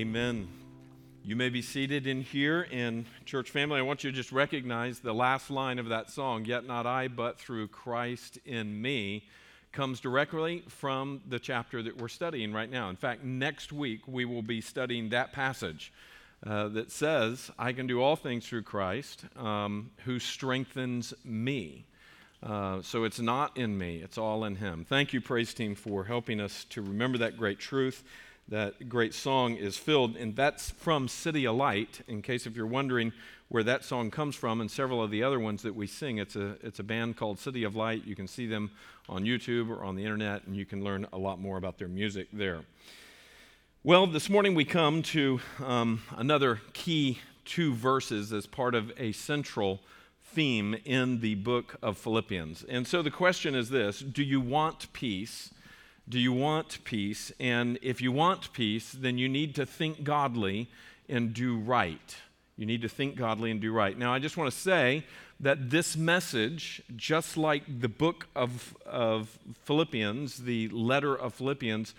Amen. You may be seated in here in church family. I want you to just recognize the last line of that song, Yet Not I, but through Christ in me, comes directly from the chapter that we're studying right now. In fact, next week we will be studying that passage uh, that says, I can do all things through Christ um, who strengthens me. Uh, so it's not in me, it's all in Him. Thank you, praise team, for helping us to remember that great truth that great song is filled, and that's from CityAlight. In case if you're wondering where that song comes from, and several of the other ones that we sing, it's a it's a band called CityAlight. You can see them on YouTube or on the internet, and you can learn a lot more about their music there. Well, this morning we come to um, another key two verses as part of a central theme in the book of Philippians. And so the question is this Do you want peace? Do you want peace? And if you want peace, then you need to think godly and do right. You need to think godly and do right. Now, I just want to say that this message, just like the book of, of Philippians, the letter of Philippians,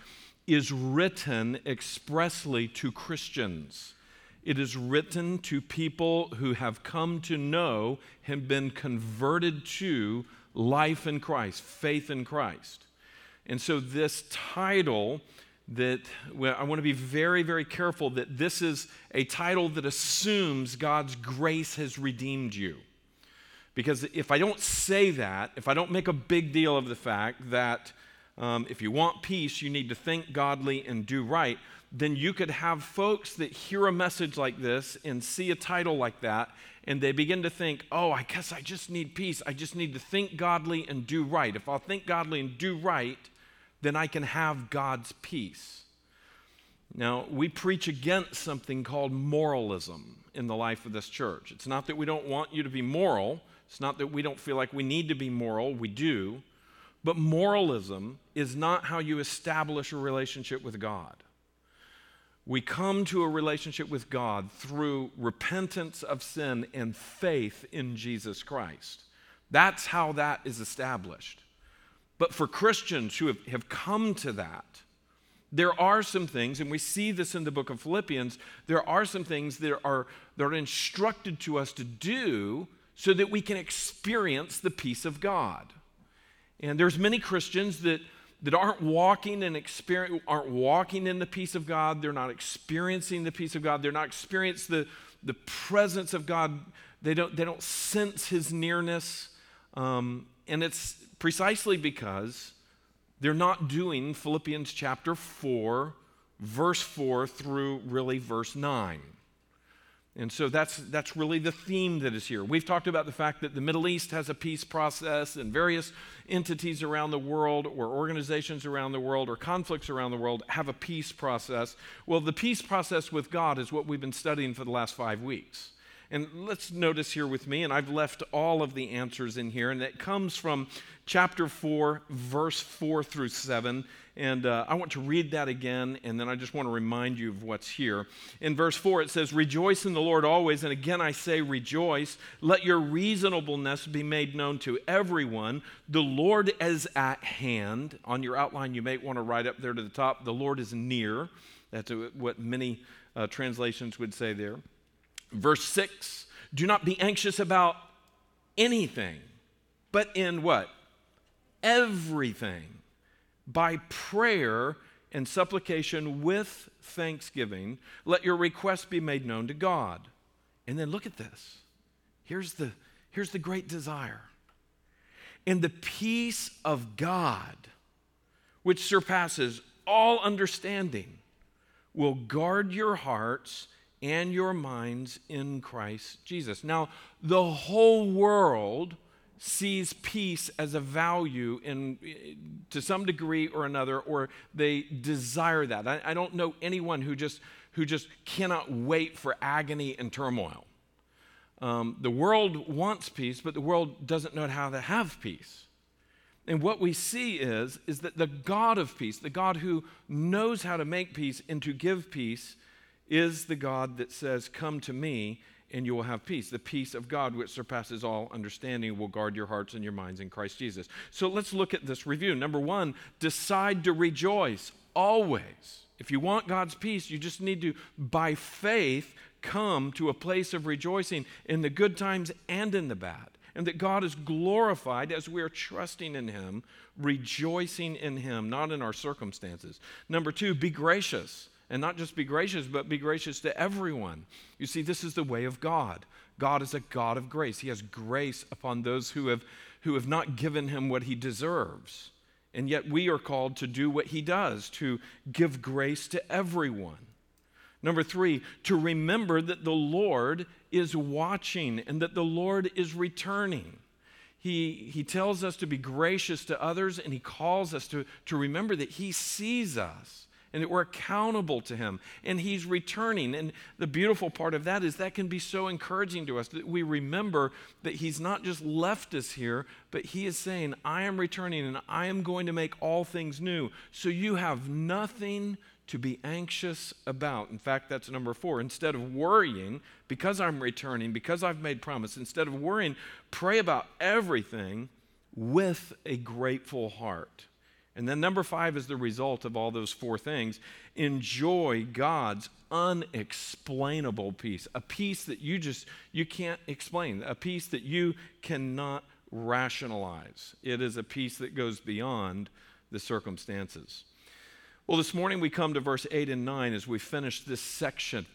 is written expressly to Christians. It is written to people who have come to know, have been converted to life in Christ, faith in Christ. And so, this title that well, I want to be very, very careful that this is a title that assumes God's grace has redeemed you. Because if I don't say that, if I don't make a big deal of the fact that um, if you want peace, you need to think godly and do right, then you could have folks that hear a message like this and see a title like that, and they begin to think, oh, I guess I just need peace. I just need to think godly and do right. If I'll think godly and do right, then I can have God's peace. Now, we preach against something called moralism in the life of this church. It's not that we don't want you to be moral, it's not that we don't feel like we need to be moral, we do. But moralism is not how you establish a relationship with God. We come to a relationship with God through repentance of sin and faith in Jesus Christ. That's how that is established. But for Christians who have, have come to that, there are some things, and we see this in the book of Philippians, there are some things that are, that are instructed to us to do so that we can experience the peace of God. And there's many Christians that, that aren't walking and experience, aren't walking in the peace of God. They're not experiencing the peace of God. They're not experiencing the, the presence of God. They don't, they don't sense his nearness. Um, and it's precisely because they're not doing Philippians chapter 4, verse 4 through really verse 9. And so that's, that's really the theme that is here. We've talked about the fact that the Middle East has a peace process, and various entities around the world, or organizations around the world, or conflicts around the world have a peace process. Well, the peace process with God is what we've been studying for the last five weeks. And let's notice here with me, and I've left all of the answers in here, and it comes from chapter 4, verse 4 through 7. And uh, I want to read that again, and then I just want to remind you of what's here. In verse 4, it says, Rejoice in the Lord always. And again, I say, Rejoice. Let your reasonableness be made known to everyone. The Lord is at hand. On your outline, you may want to write up there to the top, The Lord is near. That's what many uh, translations would say there. Verse 6 Do not be anxious about anything, but in what? Everything. By prayer and supplication with thanksgiving, let your requests be made known to God. And then look at this. Here's the, here's the great desire. And the peace of God, which surpasses all understanding, will guard your hearts and your minds in Christ Jesus. Now, the whole world sees peace as a value in to some degree or another or they desire that. I, I, don't know anyone who just who just cannot wait for agony and turmoil. Um, the world wants peace but the world doesn't know how to have peace. And what we see is is that the god of peace the god who knows how to make peace and to give peace is the God that says, Come to me and you will have peace. The peace of God, which surpasses all understanding, will guard your hearts and your minds in Christ Jesus. So let's look at this review. Number one, decide to rejoice always. If you want God's peace, you just need to, by faith, come to a place of rejoicing in the good times and in the bad. And that God is glorified as we are trusting in Him, rejoicing in Him, not in our circumstances. Number two, be gracious. And not just be gracious, but be gracious to everyone. You see, this is the way of God. God is a God of grace. He has grace upon those who have, who have not given Him what He deserves. And yet we are called to do what he does, to give grace to everyone. Number three, to remember that the Lord is watching and that the Lord is returning. He, he tells us to be gracious to others and he calls us to, to remember that he sees us and that we're accountable to Him and He's returning. And the beautiful part of that is that can be so encouraging to us that we remember that He's not just left us here, but He is saying, I am returning and I am going to make all things new. So you have nothing to be anxious about. In fact, that's number four. Instead of worrying, because I'm returning, because I've made promise, instead of worrying, pray about everything with a grateful heart. And then number five is the result of all those four things. Enjoy God's unexplainable peace, a peace that you just you can't explain, a peace that you cannot rationalize. It is a peace that goes beyond the circumstances. Well, this morning we come to verse 8 and 9 as we finish this section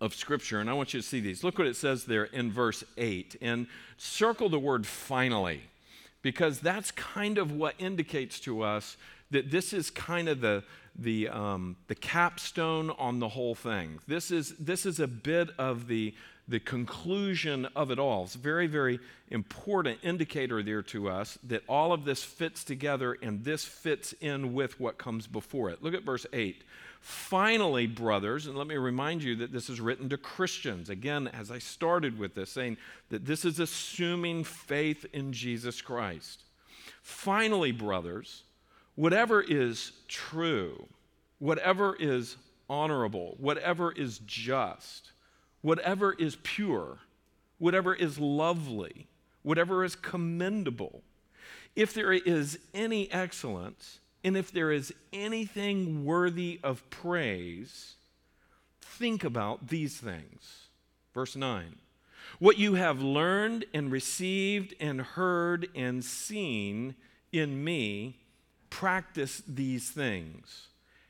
of Scripture, and I want you to see these. Look what it says there in verse 8, and circle the word finally because that's kind of what indicates to us that this is kind of the, the, um, the capstone on the whole thing. This is, this is a bit of the, the conclusion of it all. It's a very, very important indicator there to us that all of this fits together and this fits in with what comes before it. Look at verse 8. Finally, brothers, and let me remind you that this is written to Christians. Again, as I started with this, saying that this is assuming faith in Jesus Christ. Finally, brothers, whatever is true, whatever is honorable, whatever is just, whatever is pure, whatever is lovely, whatever is commendable, if there is any excellence, and if there is anything worthy of praise, think about these things. Verse 9 What you have learned and received and heard and seen in me, practice these things,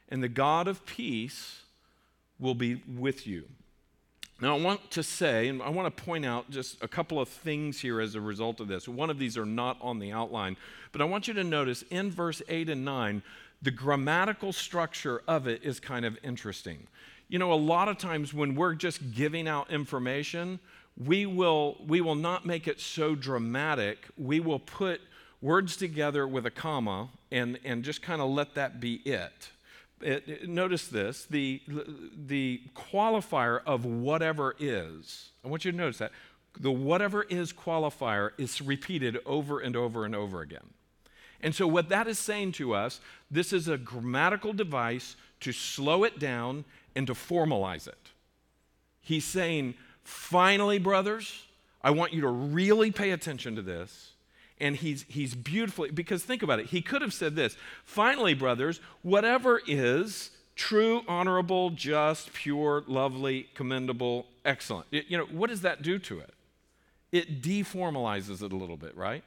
and the God of peace will be with you. Now, I want to say, and I want to point out just a couple of things here as a result of this. One of these are not on the outline, but I want you to notice in verse 8 and 9, the grammatical structure of it is kind of interesting. You know, a lot of times when we're just giving out information, we will, we will not make it so dramatic. We will put words together with a comma and, and just kind of let that be it it, it, notice this the, the qualifier of whatever is, I want you to notice that. The whatever is qualifier is repeated over and over and over again. And so, what that is saying to us, this is a grammatical device to slow it down and to formalize it. He's saying, finally, brothers, I want you to really pay attention to this and he's, he's beautifully, because think about it, he could have said this Finally, brothers, whatever is true, honorable, just, pure, lovely, commendable, excellent. You know, what does that do to it? It deformalizes it a little bit, right?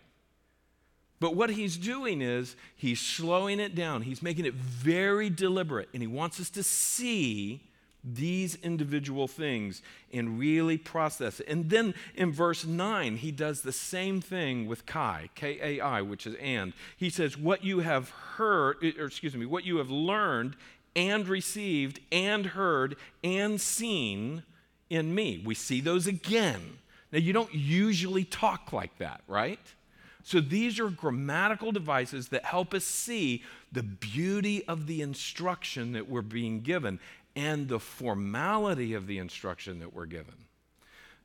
But what he's doing is he's slowing it down. He's making it very deliberate, and he wants us to see these individual things and really process it. And then in verse 9, he does the same thing with Kai, K A I, which is and. He says, What you have heard, or excuse me, what you have learned and received and heard and seen in me. We see those again. Now, you don't usually talk like that, right? So these are grammatical devices that help us see the beauty of the instruction that we're being given and the formality of the instruction that we're given.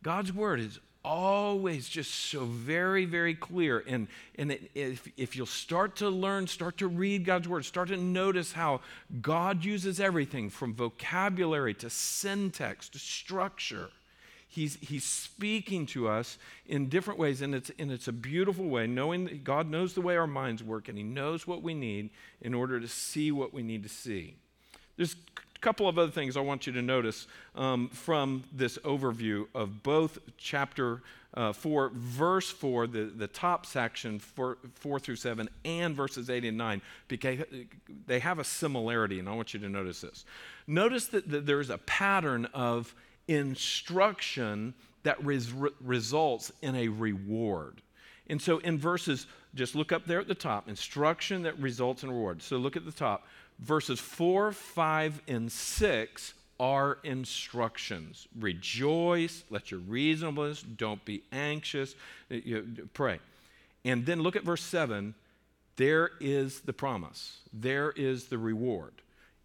God's word is always just so very, very clear. And, and it, if, if you'll start to learn, start to read God's word, start to notice how God uses everything from vocabulary to syntax to structure. He's, he's speaking to us in different ways, and it's, and it's a beautiful way, knowing that God knows the way our minds work and He knows what we need in order to see what we need to see. There's couple of other things I want you to notice um, from this overview of both chapter uh, 4, verse 4, the, the top section, four, 4 through 7, and verses 8 and 9, because they have a similarity, and I want you to notice this. Notice that, that there's a pattern of instruction that res- results in a reward. And so in verses, just look up there at the top, instruction that results in reward. So look at the top. Verses 4, 5, and 6 are instructions. Rejoice, let your reasonableness, don't be anxious, pray. And then look at verse 7. There is the promise, there is the reward.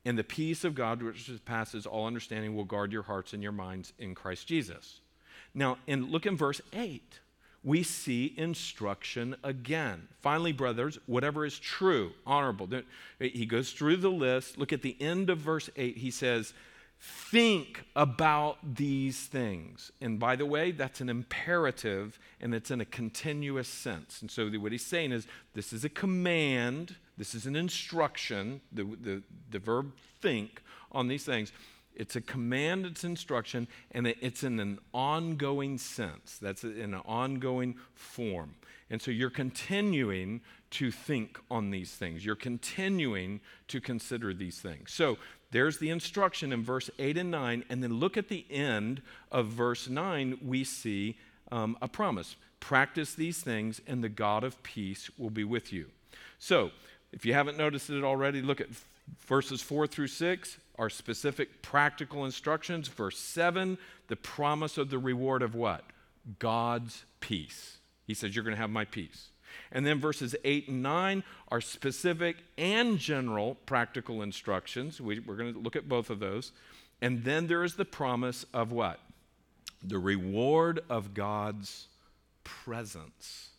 And the peace of God, which passes all understanding, will guard your hearts and your minds in Christ Jesus. Now, and look in verse 8 we see instruction again. Finally, brothers, whatever is true, honorable. He goes through the list. Look at the end of verse 8. He says, Think about these things. And by the way, that's an imperative and it's in a continuous sense. And so what he's saying is this is a command, this is an instruction, the, the, the verb think on these things. It's a command, it's instruction, and it's in an ongoing sense. That's in an ongoing form. And so you're continuing to think on these things. You're continuing to consider these things. So there's the instruction in verse 8 and 9. And then look at the end of verse 9, we see um, a promise. Practice these things, and the God of peace will be with you. So if you haven't noticed it already, look at verses 4 through 6 are specific practical instructions. Verse 7, the promise of the reward of what? God's peace. He says, You're going to have my peace. And then verses 8 and 9 are specific and general practical instructions. We, are going to look at both of those. And then there is the promise of what? The reward of God's presence.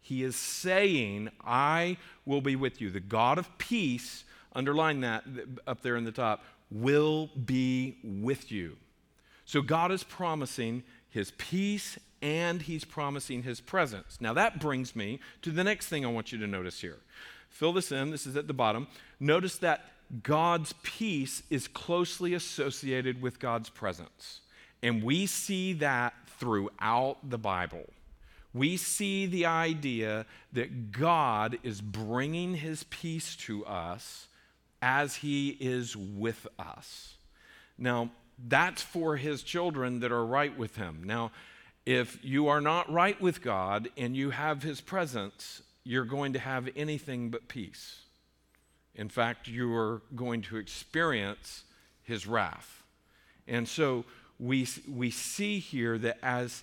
He is saying, I will be with you. The God of peace, underline that up there in the top, will be with you. So God is promising his peace and he's promising his presence. Now that brings me to the next thing I want you to notice here. Fill this in, this is at the bottom. Notice that God's peace is closely associated with God's presence. And we see that throughout the Bible. We see the idea that God is bringing his peace to us as he is with us. Now, that's for his children that are right with him. Now, if you are not right with God and you have his presence, you're going to have anything but peace. In fact, you are going to experience his wrath. And so we, we see here that as,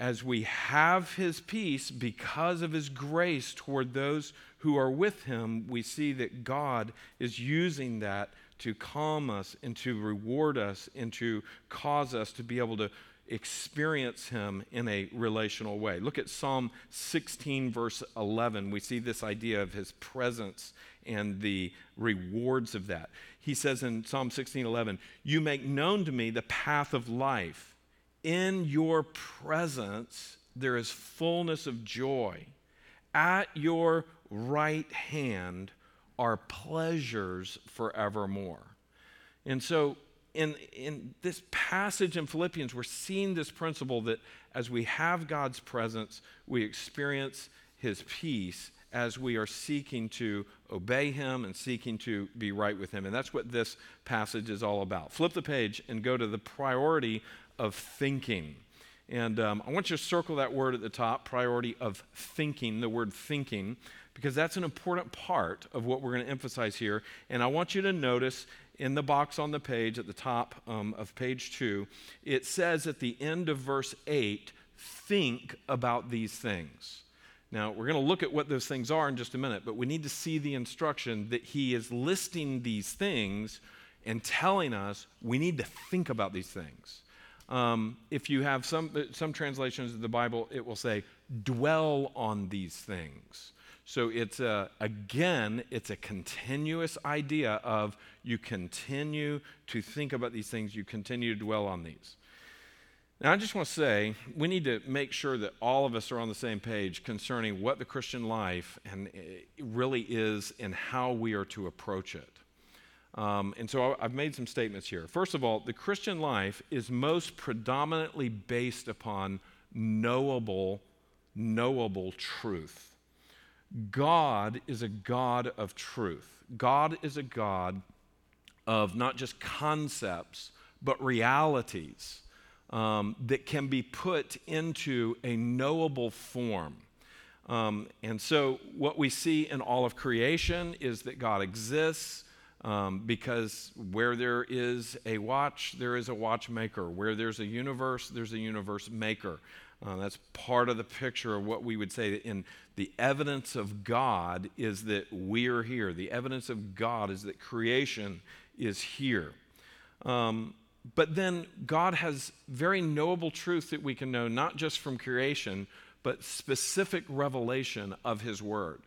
as we have his peace because of his grace toward those who are with him, we see that God is using that to calm us and to reward us and to cause us to be able to experience him in a relational way. Look at Psalm 16, verse 11. We see this idea of his presence and the rewards of that. He says in Psalm 16, 11, You make known to me the path of life. In your presence there is fullness of joy. At your right hand are pleasures forevermore. And so, in, in this passage in Philippians, we're seeing this principle that as we have God's presence, we experience his peace as we are seeking to obey him and seeking to be right with him. And that's what this passage is all about. Flip the page and go to the priority of thinking. And um, I want you to circle that word at the top priority of thinking, the word thinking because that's an important part of what we're going to emphasize here. And I want you to notice in the box on the page at the top um, of page two, it says at the end of verse 8, think about these things. Now, we're going to look at what those things are in just a minute, but we need to see the instruction that he is listing these things and telling us we need to think about these things. Um, if you have some, some translations of the Bible, it will say, dwell on these things. So it's a, again, it's a continuous idea of you continue to think about these things, you continue to dwell on these. Now, I just want to say we need to make sure that all of us are on the same page concerning what the Christian life and really is and how we are to approach it. Um, and so I've made some statements here. First of all, the Christian life is most predominantly based upon knowable, knowable truth. God is a God of truth. God is a God of not just concepts, but realities um, that can be put into a knowable form. Um, and so, what we see in all of creation is that God exists. Um, because where there is a watch, there is a watchmaker. Where there's a universe, there's a universe maker. Uh, that's part of the picture of what we would say in the evidence of God is that we're here. The evidence of God is that creation is here. Um, but then God has very knowable truth that we can know, not just from creation, but specific revelation of His Word.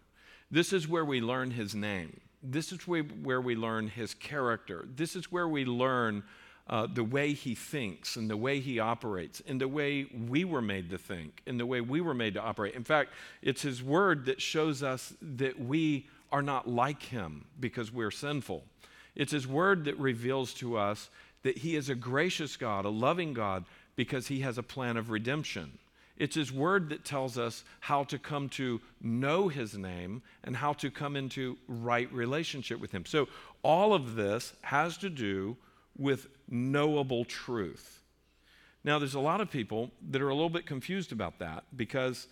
This is where we learn His name. This is where we learn His character. This is where we learn uh, the way He thinks and the way He operates and the way we were made to think and the way we were made to operate. In fact, it's His Word that shows us that we are not like Him because we're sinful. It's His Word that reveals to us that He is a gracious God, a loving God, because He has a plan of redemption. It's His Word that tells us how to come to know His name and how to come into right relationship with Him. So, all of this has to do with knowable truth. Now, there's a lot of people that are a little bit confused about that because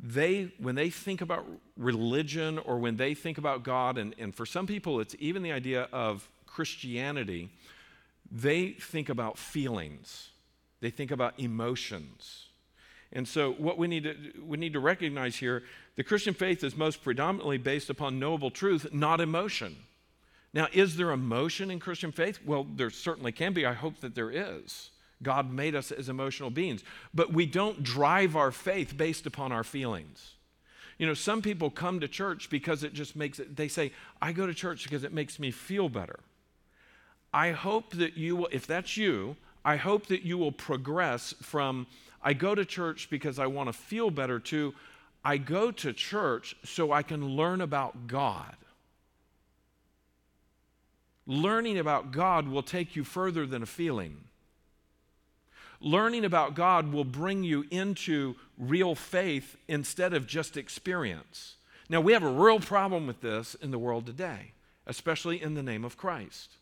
they, when they think about religion or when they think about God, and, and for some people, it's even the idea of Christianity, they think about feelings, they think about emotions. And so, what we need, to, we need to recognize here the Christian faith is most predominantly based upon knowable truth, not emotion. Now, is there emotion in Christian faith? Well, there certainly can be. I hope that there is. God made us as emotional beings. But we don't drive our faith based upon our feelings. You know, some people come to church because it just makes it, they say, I go to church because it makes me feel better. I hope that you will, if that's you, I hope that you will progress from I go to church because I want to feel better to I go to church so I can learn about God. Learning about God will take you further than a feeling. Learning about God will bring you into real faith instead of just experience. Now, we have a real problem with this in the world today, especially in the name of Christ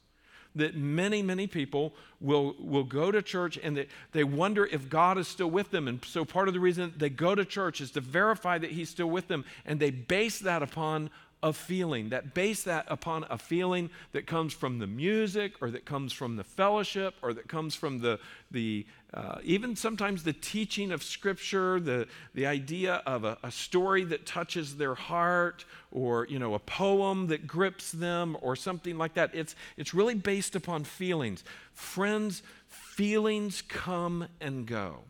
that many, many people will, will go to church and they, they wonder if God is still with them. And so part of the reason they go to church is to verify that He's still with them. And they base that upon a feeling, that base that upon a feeling that comes from the music or that comes from the fellowship or that comes from the, the uh, even sometimes the teaching of Scripture, the, the idea of a, a story that touches their heart or, you know, a poem that grips them or something like that. It's, it's really based upon feelings. Friends, feelings come and go.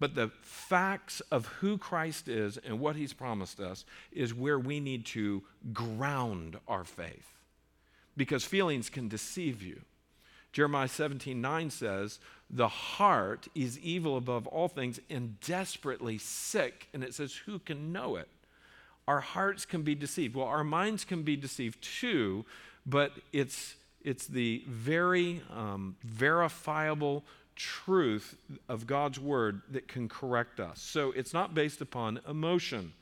But the facts of who Christ is and what he's promised us is where we need to ground our faith. Because feelings can deceive you. Jeremiah 17 9 says, The heart is evil above all things and desperately sick. And it says, Who can know it? Our hearts can be deceived. Well, our minds can be deceived too, but it's, it's the very um, verifiable truth of God's word that can correct us. So it's not based upon emotion.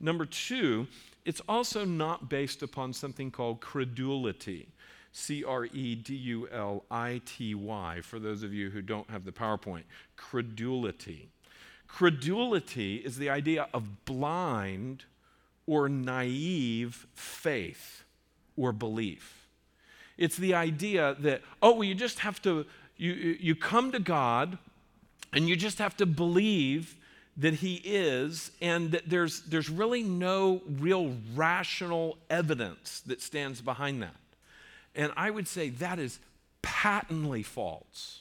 Number two, it's also not based upon something called credulity. C R E D U L I T Y, for those of you who don't have the PowerPoint. Credulity. Credulity is the idea of blind or naive faith or belief. It's the idea that, oh, well, you just have to you, you come to God and you just have to believe that He is, and that there's, there's really no real rational evidence that stands behind that. And I would say that is patently false.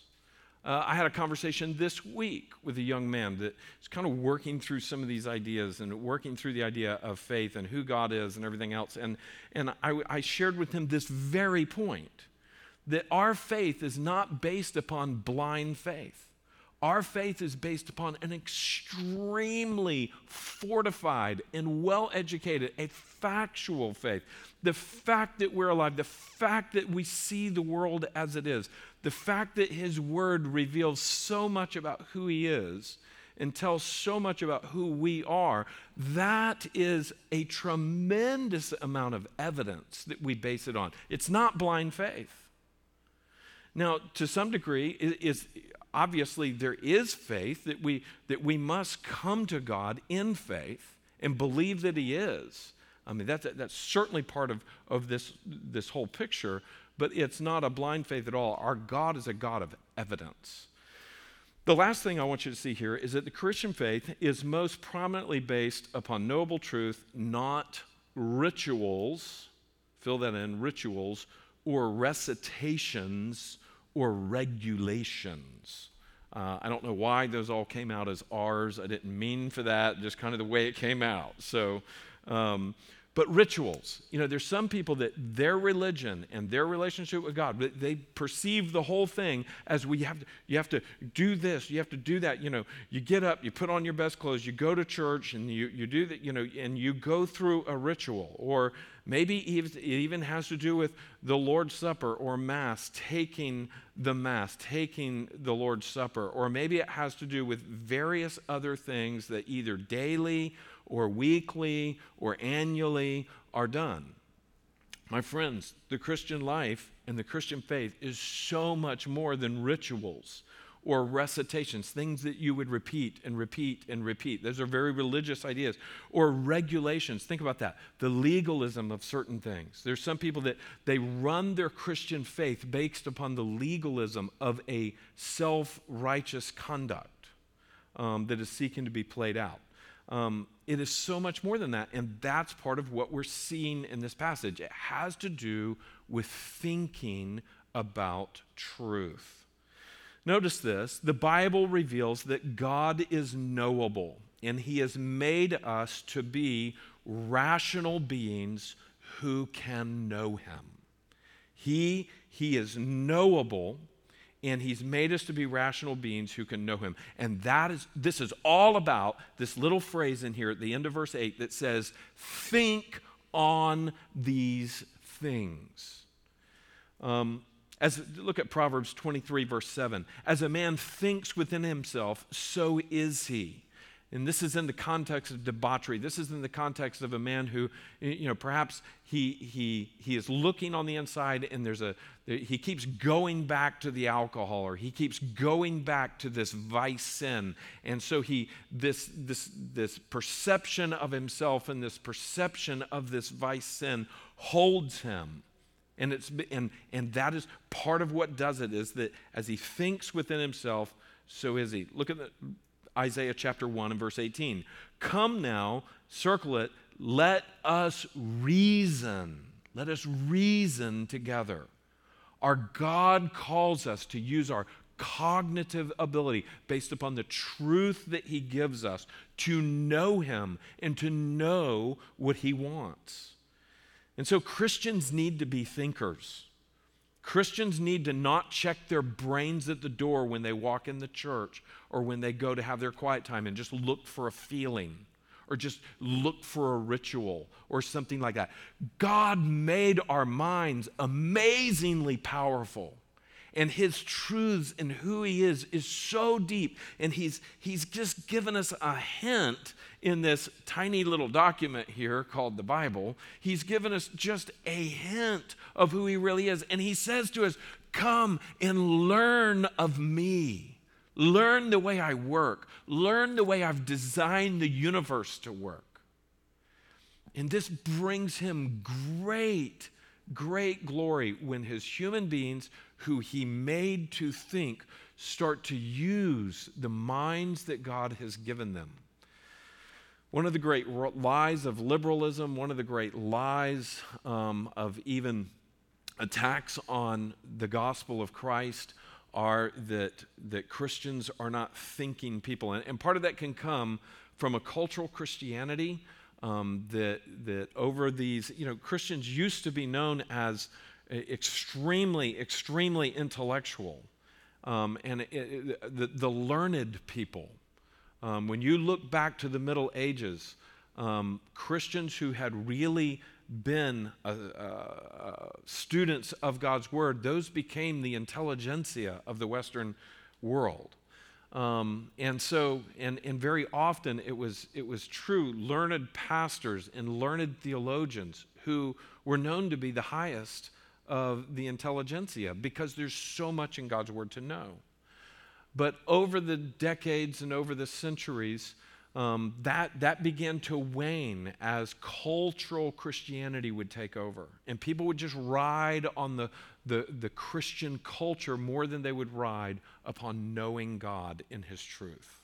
Uh, I had a conversation this week with a young man that is kind of working through some of these ideas and working through the idea of faith and who God is and everything else. And, and I, I shared with him this very point that our faith is not based upon blind faith. Our faith is based upon an extremely fortified and well educated, a factual faith. The fact that we're alive, the fact that we see the world as it is, the fact that His Word reveals so much about who He is and tells so much about who we are, that is a tremendous amount of evidence that we base it on. It's not blind faith. Now, to some degree, is obviously there is faith that we that we must come to God in faith and believe that He is. I mean, that's that's certainly part of, of this this whole picture, but it's not a blind faith at all. Our God is a God of evidence. The last thing I want you to see here is that the Christian faith is most prominently based upon knowable truth, not rituals, fill that in, rituals, or recitations or regulations. Uh, I don't know why those all came out as R's. I didn't mean for that, just kind of the way it came out. So, um, but rituals, you know, there's some people that their religion and their relationship with God, they perceive the whole thing as we have to, you have to do this, you have to do that. You know, you get up, you put on your best clothes, you go to church, and you, you do that, you know, and you go through a ritual. Or maybe it even has to do with the Lord's Supper or Mass, taking the Mass, taking the Lord's Supper. Or maybe it has to do with various other things that either daily or weekly or annually are done. My friends, the Christian life and the Christian faith is so much more than rituals or recitations, things that you would repeat and repeat and repeat. Those are very religious ideas. Or regulations. Think about that. The legalism of certain things. There's some people that they run their Christian faith based upon the legalism of a self righteous conduct um, that is seeking to be played out. Um, it is so much more than that. And that's part of what we're seeing in this passage. It has to do with thinking about truth. Notice this the Bible reveals that God is knowable, and He has made us to be rational beings who can know Him. He, he is knowable and he's made us to be rational beings who can know him. And that is this is all about this little phrase in here at the end of verse 8 that says think on these things. Um, as look at proverbs 23 verse 7 as a man thinks within himself so is he and this is in the context of debauchery. This is in the context of a man who, you know, perhaps he, he, he is looking on the inside and there's a, he keeps going back to the alcohol or he keeps going back to this vice sin. And so he, this, this, this perception of himself and this perception of this vice sin holds him. And, it's, and, and that is part of what does it is that as he thinks within himself, so is he. Look at the Isaiah chapter 1 and verse 18. Come now, circle it, let us reason. Let us reason together. Our God calls us to use our cognitive ability based upon the truth that He gives us to know Him and to know what He wants. And so Christians need to be thinkers. Christians need to not check their brains at the door when they walk in the church or when they go to have their quiet time and just look for a feeling or just look for a ritual or something like that. God made our minds amazingly powerful. And his truths and who he is is so deep. And he's, he's just given us a hint in this tiny little document here called the Bible, he's given us just a hint of who he really is. And he says to us, Come and learn of me. Learn the way I work. Learn the way I've designed the universe to work. And this brings him great, great glory when his human beings who he made to think start to use the minds that God has given them. One of the great lies of liberalism, one of the great lies um, of even attacks on the gospel of Christ are that, that Christians are not thinking people. And, and part of that can come from a cultural Christianity um, that, that over these, you know, Christians used to be known as extremely, extremely intellectual. um, and it, it, the, the, learned people. Um, when you look back to the Middle Ages, um, Christians who had really been uh, uh, students of God's Word, those became the intelligentsia of the Western world. Um, and so, and, and very often it was, it was true learned pastors and learned theologians who were known to be the highest of the intelligentsia because there's so much in God's Word to know. But over the decades and over the centuries, um, that, that began to wane as cultural Christianity would take over. And people would just ride on the, the, the Christian culture more than they would ride upon knowing God in His truth.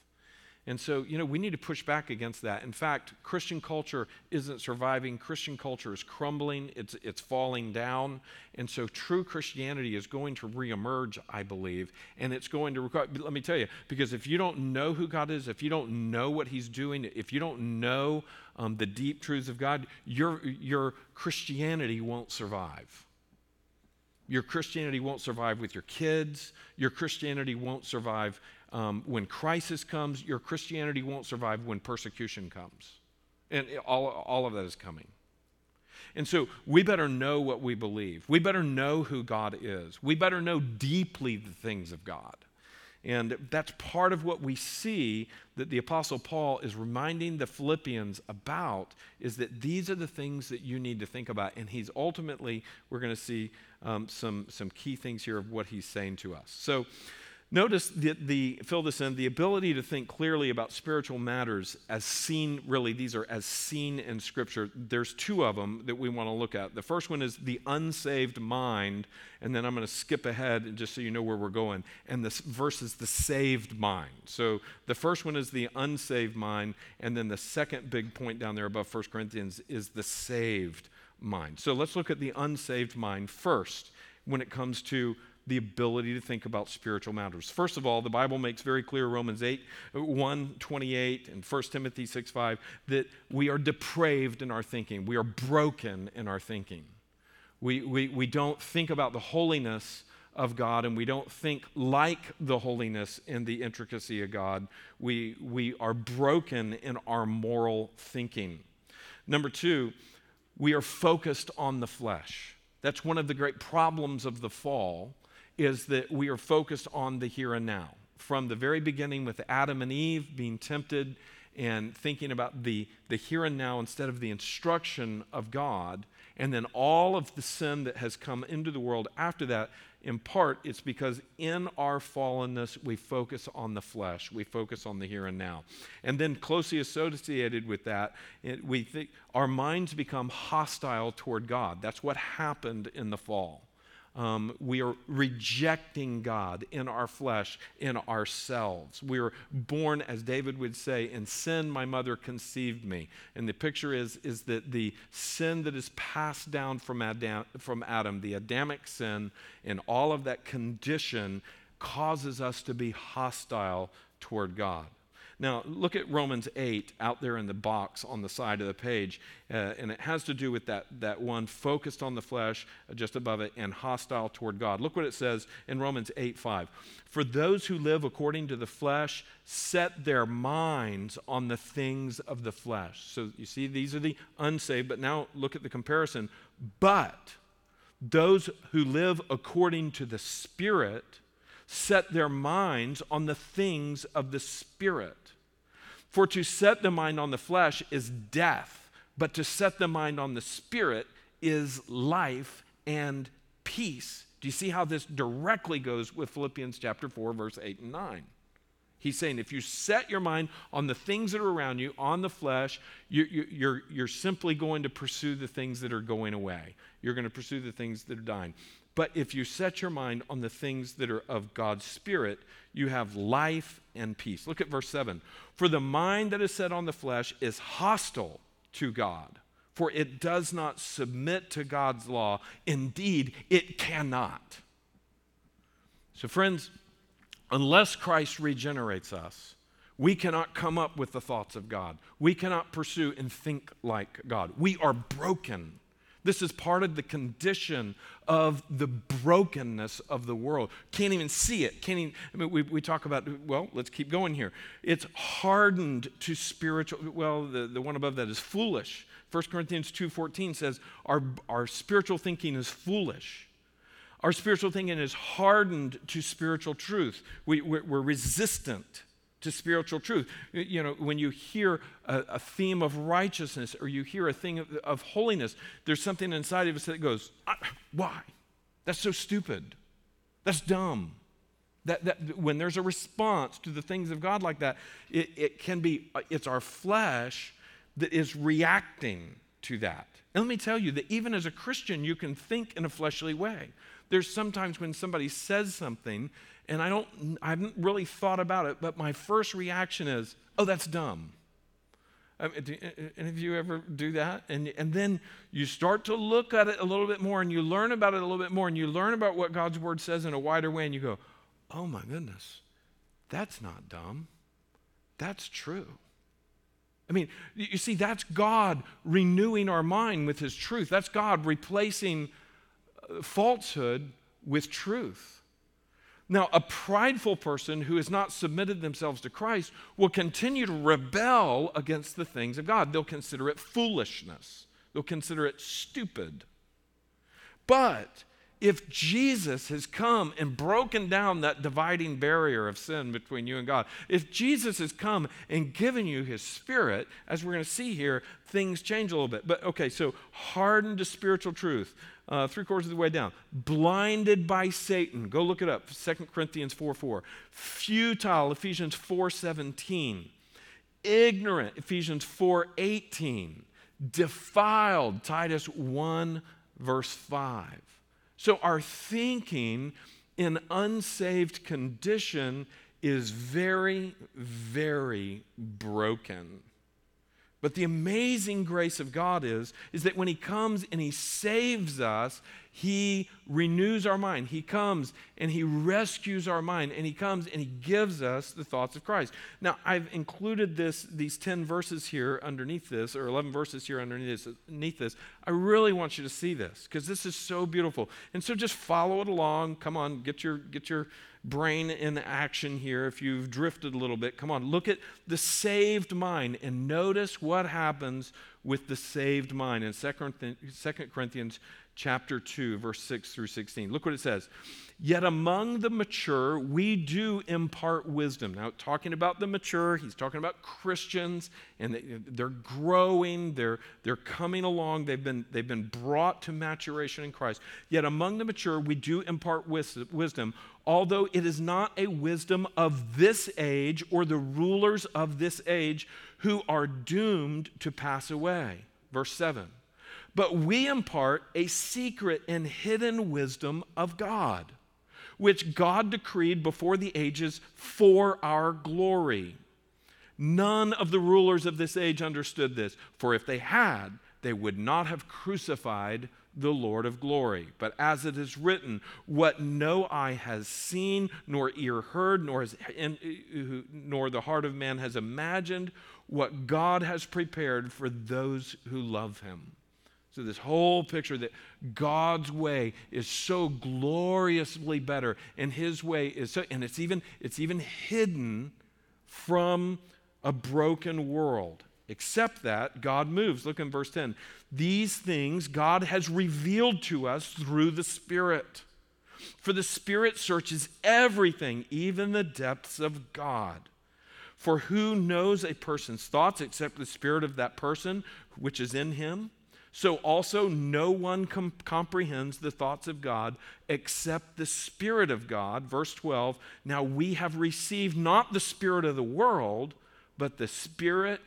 And so, you know, we need to push back against that. In fact, Christian culture isn't surviving. Christian culture is crumbling, it's, it's falling down. And so, true Christianity is going to reemerge, I believe. And it's going to require, let me tell you, because if you don't know who God is, if you don't know what He's doing, if you don't know um, the deep truths of God, your, your Christianity won't survive. Your Christianity won't survive with your kids. Your Christianity won't survive um, when crisis comes, your Christianity won't survive when persecution comes. And all, all of that is coming. And so we better know what we believe. We better know who God is. We better know deeply the things of God. And that's part of what we see that the Apostle Paul is reminding the Philippians about is that these are the things that you need to think about. And he's ultimately, we're going to see um, some, some key things here of what he's saying to us. So, Notice the, the, fill this in, the ability to think clearly about spiritual matters as seen, really, these are as seen in Scripture. There's two of them that we want to look at. The first one is the unsaved mind, and then I'm going to skip ahead just so you know where we're going. And this verse is the saved mind. So the first one is the unsaved mind, and then the second big point down there above 1 Corinthians is the saved mind. So let's look at the unsaved mind first when it comes to the ability to think about spiritual matters. First of all, the Bible makes very clear, Romans 8, 1, 28, and 1 Timothy 6, 5, that we are depraved in our thinking. We are broken in our thinking. We, we, we don't think about the holiness of God and we don't think like the holiness and the intricacy of God. We, we are broken in our moral thinking. Number two, we are focused on the flesh. That's one of the great problems of the fall is that we are focused on the here and now. From the very beginning with Adam and Eve being tempted and thinking about the, the here and now instead of the instruction of God, and then all of the sin that has come into the world after that, in part, it's because in our fallenness, we focus on the flesh. We focus on the here and now. And then, closely associated with that, it, we think our minds become hostile toward God. That's what happened in the fall. Um, we are rejecting God in our flesh, in ourselves. We are born, as David would say, in sin, my mother conceived me. And the picture is, is that the sin that is passed down from Adam, from Adam, the Adamic sin, and all of that condition causes us to be hostile toward God. Now, look at Romans 8 out there in the box on the side of the page, uh, and it has to do with that, that one focused on the flesh uh, just above it and hostile toward God. Look what it says in Romans 8 5. For those who live according to the flesh set their minds on the things of the flesh. So you see, these are the unsaved, but now look at the comparison. But those who live according to the Spirit, set their minds on the things of the Spirit. For to set the mind on the flesh is death, but to set the mind on the Spirit is life and peace. Do you see how this directly goes with Philippians chapter 4, verse 8 and 9? He's saying if you set your mind on the things that are around you, on the flesh, you, you, you're, you're simply going to pursue the things that are going away. You're going to pursue the things that are dying. But if you set your mind on the things that are of God's Spirit, you have life and peace. Look at verse 7. For the mind that is set on the flesh is hostile to God, for it does not submit to God's law. Indeed, it cannot. So, friends, unless Christ regenerates us, we cannot come up with the thoughts of God. We cannot pursue and think like God. We are broken This is part of the condition of the brokenness of the world. Can't even see it. Can't even, I mean, we, we talk about, well, let's keep going here. It's hardened to spiritual, well, the, the one above that is foolish. 1 Corinthians 2.14 says, our, our spiritual thinking is foolish. Our spiritual thinking is hardened to spiritual truth. We, we're, we're resistant to spiritual truth. You know, when you hear a, a theme of righteousness or you hear a thing of, of, holiness, there's something inside of us that goes, why? That's so stupid. That's dumb. That, that when there's a response to the things of God like that, it, it can be, uh, it's our flesh that is reacting to that. And let me tell you that even as a Christian, you can think in a fleshly way. There's sometimes when somebody says something and I don't I haven't really thought about it, but my first reaction is, "Oh, that's dumb." I mean, do any of you ever do that? And, and then you start to look at it a little bit more and you learn about it a little bit more and you learn about what God's word says in a wider way and you go, oh my goodness, that's not dumb. That's true. I mean, you see, that's God renewing our mind with his truth. That's God replacing uh, falsehood with truth. Now, a prideful person who has not submitted themselves to Christ will continue to rebel against the things of God. They'll consider it foolishness, they'll consider it stupid. But if Jesus has come and broken down that dividing barrier of sin between you and God, if Jesus has come and given you his spirit, as we're going to see here, things change a little bit. But okay, so hardened to spiritual truth uh, three quarters of the way down. Blinded by Satan. Go look it up. 2 Corinthians 4 4. Futile, Ephesians 4 17. Ignorant, Ephesians 4 18. Defiled, Titus 1 verse 5. So our thinking in unsaved condition is very, very broken. But the amazing grace of God is, is that when He comes and He saves us, He renews our mind. He comes and He rescues our mind, and He comes and He gives us the thoughts of Christ. Now, I've included this, these 10 verses here underneath this, or 11 verses here underneath this. Underneath this. I really want you to see this because this is so beautiful. And so just follow it along. Come on, get your, get your brain in action here if you've drifted a little bit. Come on, look at the saved mind and notice what happens with the saved mind in 2 Corinthians chapter 2 verse 6 through 16. Look what it says. Yet among the mature, we do impart wisdom. Now, talking about the mature, he's talking about Christians, and they, are growing, they're, they're coming along, they've been, they've been brought to maturation in Christ. Yet among the mature, we do impart wisdom, although it is not a wisdom of this age or the rulers of this age who are doomed to pass away. Verse 7. But we impart a secret and hidden wisdom of God which God decreed before the ages for our glory. None of the rulers of this age understood this, for if they had, they would not have crucified the Lord of glory. But as it is written, what no eye has seen, nor ear heard, nor, has, nor the heart of man has imagined, what God has prepared for those who love him. This whole picture that God's way is so gloriously better, and His way is so, and it's even, it's even hidden from a broken world. Except that God moves. Look in verse 10. These things God has revealed to us through the Spirit. For the Spirit searches everything, even the depths of God. For who knows a person's thoughts except the Spirit of that person which is in him? So also, no one com- comprehends the thoughts of God except the Spirit of God. Verse 12 Now we have received not the Spirit of the world, but the Spirit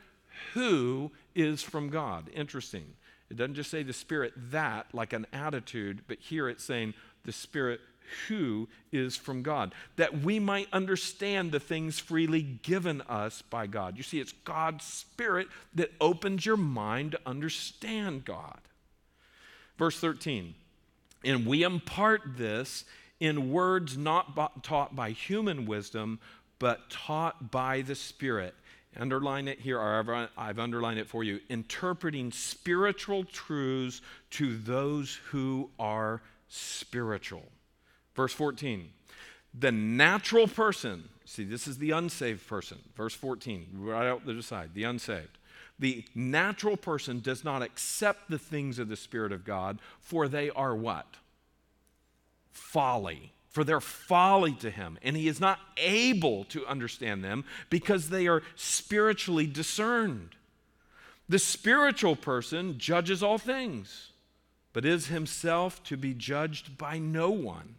who is from God. Interesting. It doesn't just say the Spirit that, like an attitude, but here it's saying the Spirit who is from God, that we might understand the things freely given us by God. You see, it's God's Spirit that opens your mind to understand God. Verse 13, and we impart this in words not taught by human wisdom, but taught by the Spirit, underline it here, or I've underlined it for you, interpreting spiritual truths to those who are spiritual. Verse 14, the natural person, see, this is the unsaved person. Verse 14, right out the side, the unsaved. The natural person does not accept the things of the Spirit of God, for they are what? Folly for their folly to him, and he is not able to understand them because they are spiritually discerned. The spiritual person judges all things, but is himself to be judged by no one.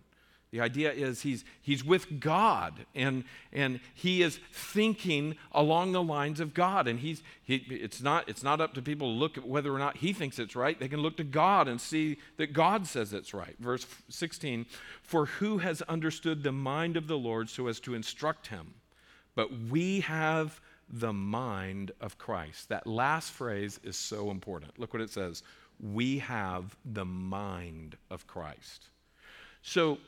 The idea is he's, he's with God and, and he is thinking along the lines of God. And he's, he, it's, not, it's not up to people to look at whether or not he thinks it's right. They can look to God and see that God says it's right. Verse 16 For who has understood the mind of the Lord so as to instruct him? But we have the mind of Christ. That last phrase is so important. Look what it says We have the mind of Christ. So,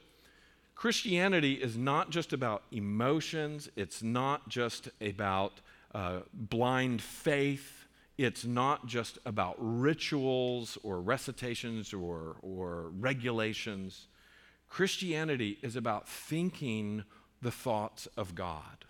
Christianity is not just about emotions, it's not just about uh, blind faith, it's not just about rituals or recitations or, or regulations. Christianity is about thinking the thoughts of God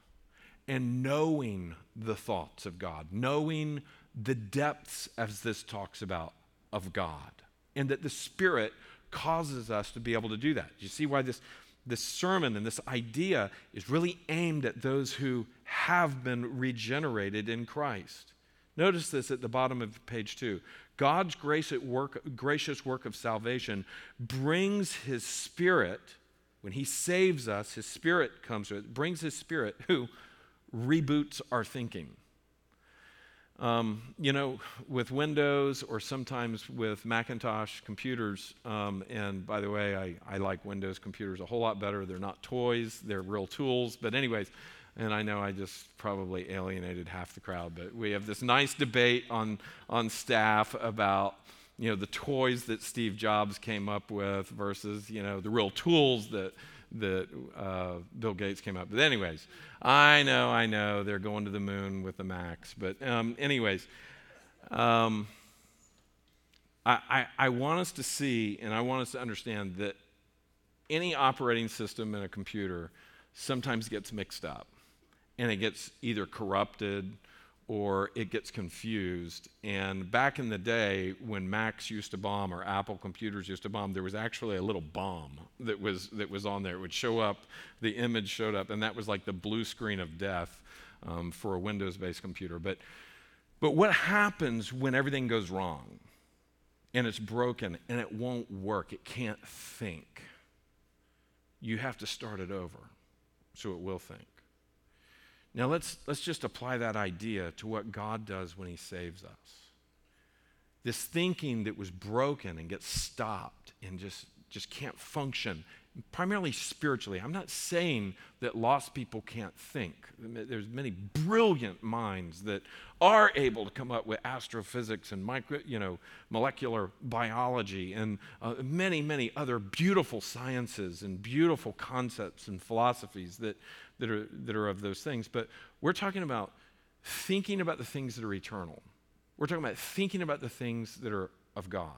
and knowing the thoughts of God, knowing the depths, as this talks about, of God, and that the Spirit causes us to be able to do that. You see why this this sermon and this idea is really aimed at those who have been regenerated in Christ. Notice this at the bottom of page two. God's grace at work, gracious work of salvation brings his spirit, when he saves us, his spirit comes to it, brings his spirit who reboots our thinking. Um, you know, with Windows or sometimes with Macintosh computers, um, and by the way, I, I like Windows computers a whole lot better. They're not toys, they're real tools. But, anyways, and I know I just probably alienated half the crowd, but we have this nice debate on, on staff about you know the toys that Steve Jobs came up with versus you know the real tools that that uh, Bill Gates came up with. Anyways, I know, I know, they're going to the moon with the Macs. But, um, anyways, um, I, I, I want us to see and I want us to understand that any operating system in a computer sometimes gets mixed up and it gets either corrupted or it gets confused. And back in the day, when Macs used to bomb or Apple computers used to bomb, there was actually a little bomb that was, that was on there. It would show up, the image showed up, and that was like the blue screen of death um, for a Windows based computer. But, but what happens when everything goes wrong and it's broken and it won't work? It can't think. You have to start it over so it will think. Now let's, let's just apply that idea to what God does when He saves us. This thinking that was broken and gets stopped and just, just can't function, primarily spiritually. I'm not saying that lost people can't think. There's many brilliant minds that are able to come up with astrophysics and micro, you know, molecular biology and uh, many, many other beautiful sciences and beautiful concepts and philosophies that, that are, that are of those things. But we're talking about thinking about the things that are eternal. We're talking about thinking about the things that are of God.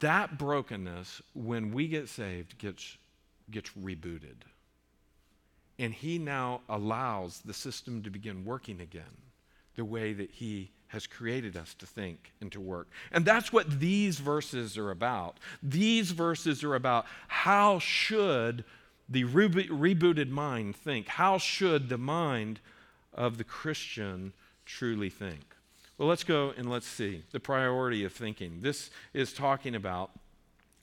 That brokenness, when we get saved, gets, gets rebooted. And He now allows the system to begin working again the way that He has created us to think and to work. And that's what these verses are about. These verses are about how should the rebooted mind think? How should the mind of the Christian truly think? Well, let's go and let's see the priority of thinking. This is talking about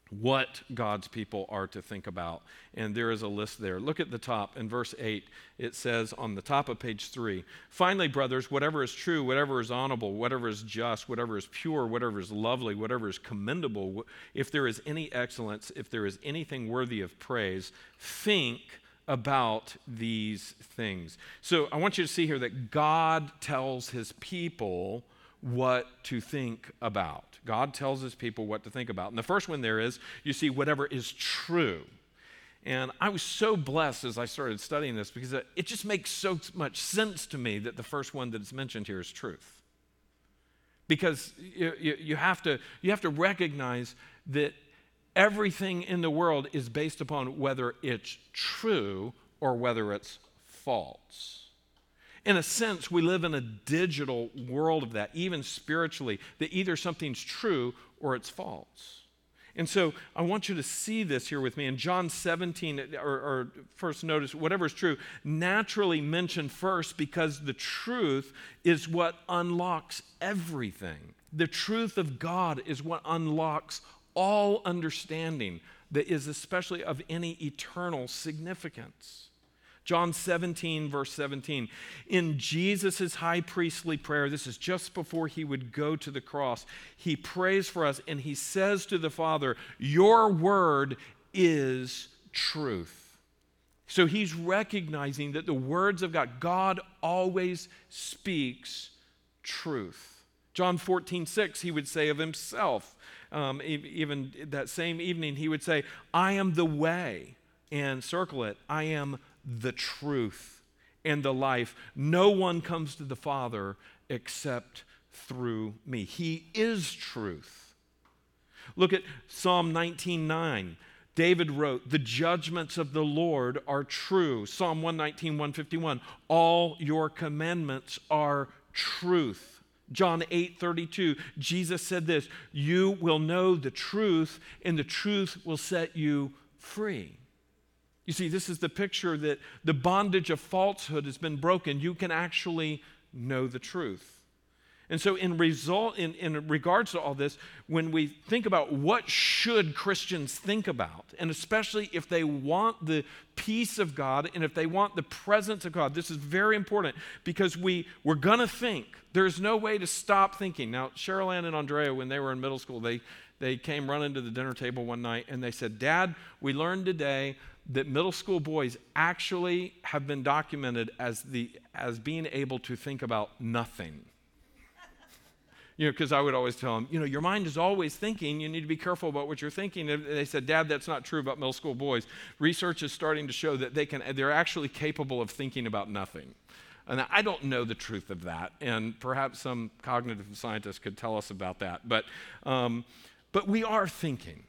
what God's people are to think about. And there is a list there. Look at the top in verse 8. It says on the top of page 3 Finally, brothers, whatever is true, whatever is honorable, whatever is just, whatever is pure, whatever is lovely, whatever is commendable, if there is any excellence, if there is anything worthy of praise, think about these things. So I want you to see here that God tells his people what to think about. God tells his people what to think about. And the first one there is you see, whatever is true. And I was so blessed as I started studying this because it just makes so much sense to me that the first one that's mentioned here is truth. Because you, you, you, have, to, you have to recognize that everything in the world is based upon whether it's true or whether it's false. In a sense, we live in a digital world of that, even spiritually, that either something's true or it's false. And so I want you to see this here with me. In John 17, or, or, first notice, whatever is true, naturally mentioned first because the truth is what unlocks everything. The truth of God is what unlocks all understanding that is especially of any eternal significance. John 17, verse 17. In Jesus' high priestly prayer, this is just before he would go to the cross, he prays for us and he says to the Father, Your word is truth. So he's recognizing that the words of God, God always speaks truth. John 14, 6, he would say of himself, um, even that same evening, he would say, I am the way, and circle it, I am the truth and the life. No one comes to the Father except through me. He is truth. Look at Psalm 19:9. David wrote, "The judgments of the Lord are true." Psalm 119, 151. All your commandments are truth. John 8, 32, Jesus said this, You will know the truth, and the truth will set you free. You see, this is the picture that the bondage of falsehood has been broken. You can actually know the truth. And so, in, result, in, in regards to all this, when we think about what should Christians think about, and especially if they want the peace of God and if they want the presence of God, this is very important because we, we're to think. There's no way to stop thinking. Now, Cheryl Ann and Andrea, when they were in middle school, they, they came running to the dinner table one night and they said, Dad, we learned today that middle school boys actually have been documented as, the, as being able to think about nothing. You know, because I would always tell them, you know, your mind is always thinking. You need to be careful about what you're thinking. And they said, Dad, that's not true about middle school boys. Research is starting to show that they can, they're actually capable of thinking about nothing. And I don't know the truth of that. And perhaps some cognitive scientist could tell us about that. But, um, but we are thinking.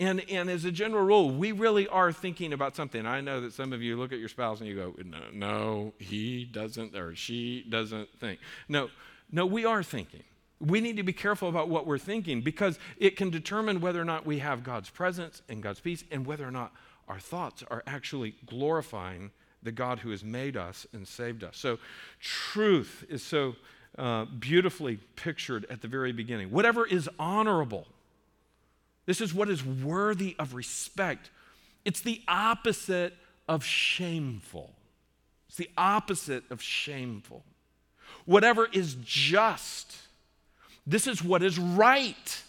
And, and as a general rule, we really are thinking about something. I know that some of you look at your spouse and you go, no, no, he doesn't or she doesn't think. No, no, we are thinking. We need to be careful about what we're thinking because it can determine whether or not we have God's presence and God's peace and whether or not our thoughts are actually glorifying the God who has made us and saved us. So, truth is so uh, beautifully pictured at the very beginning. Whatever is honorable, this is what is worthy of respect. It's the opposite of shameful. It's the opposite of shameful. Whatever is just, this is what is right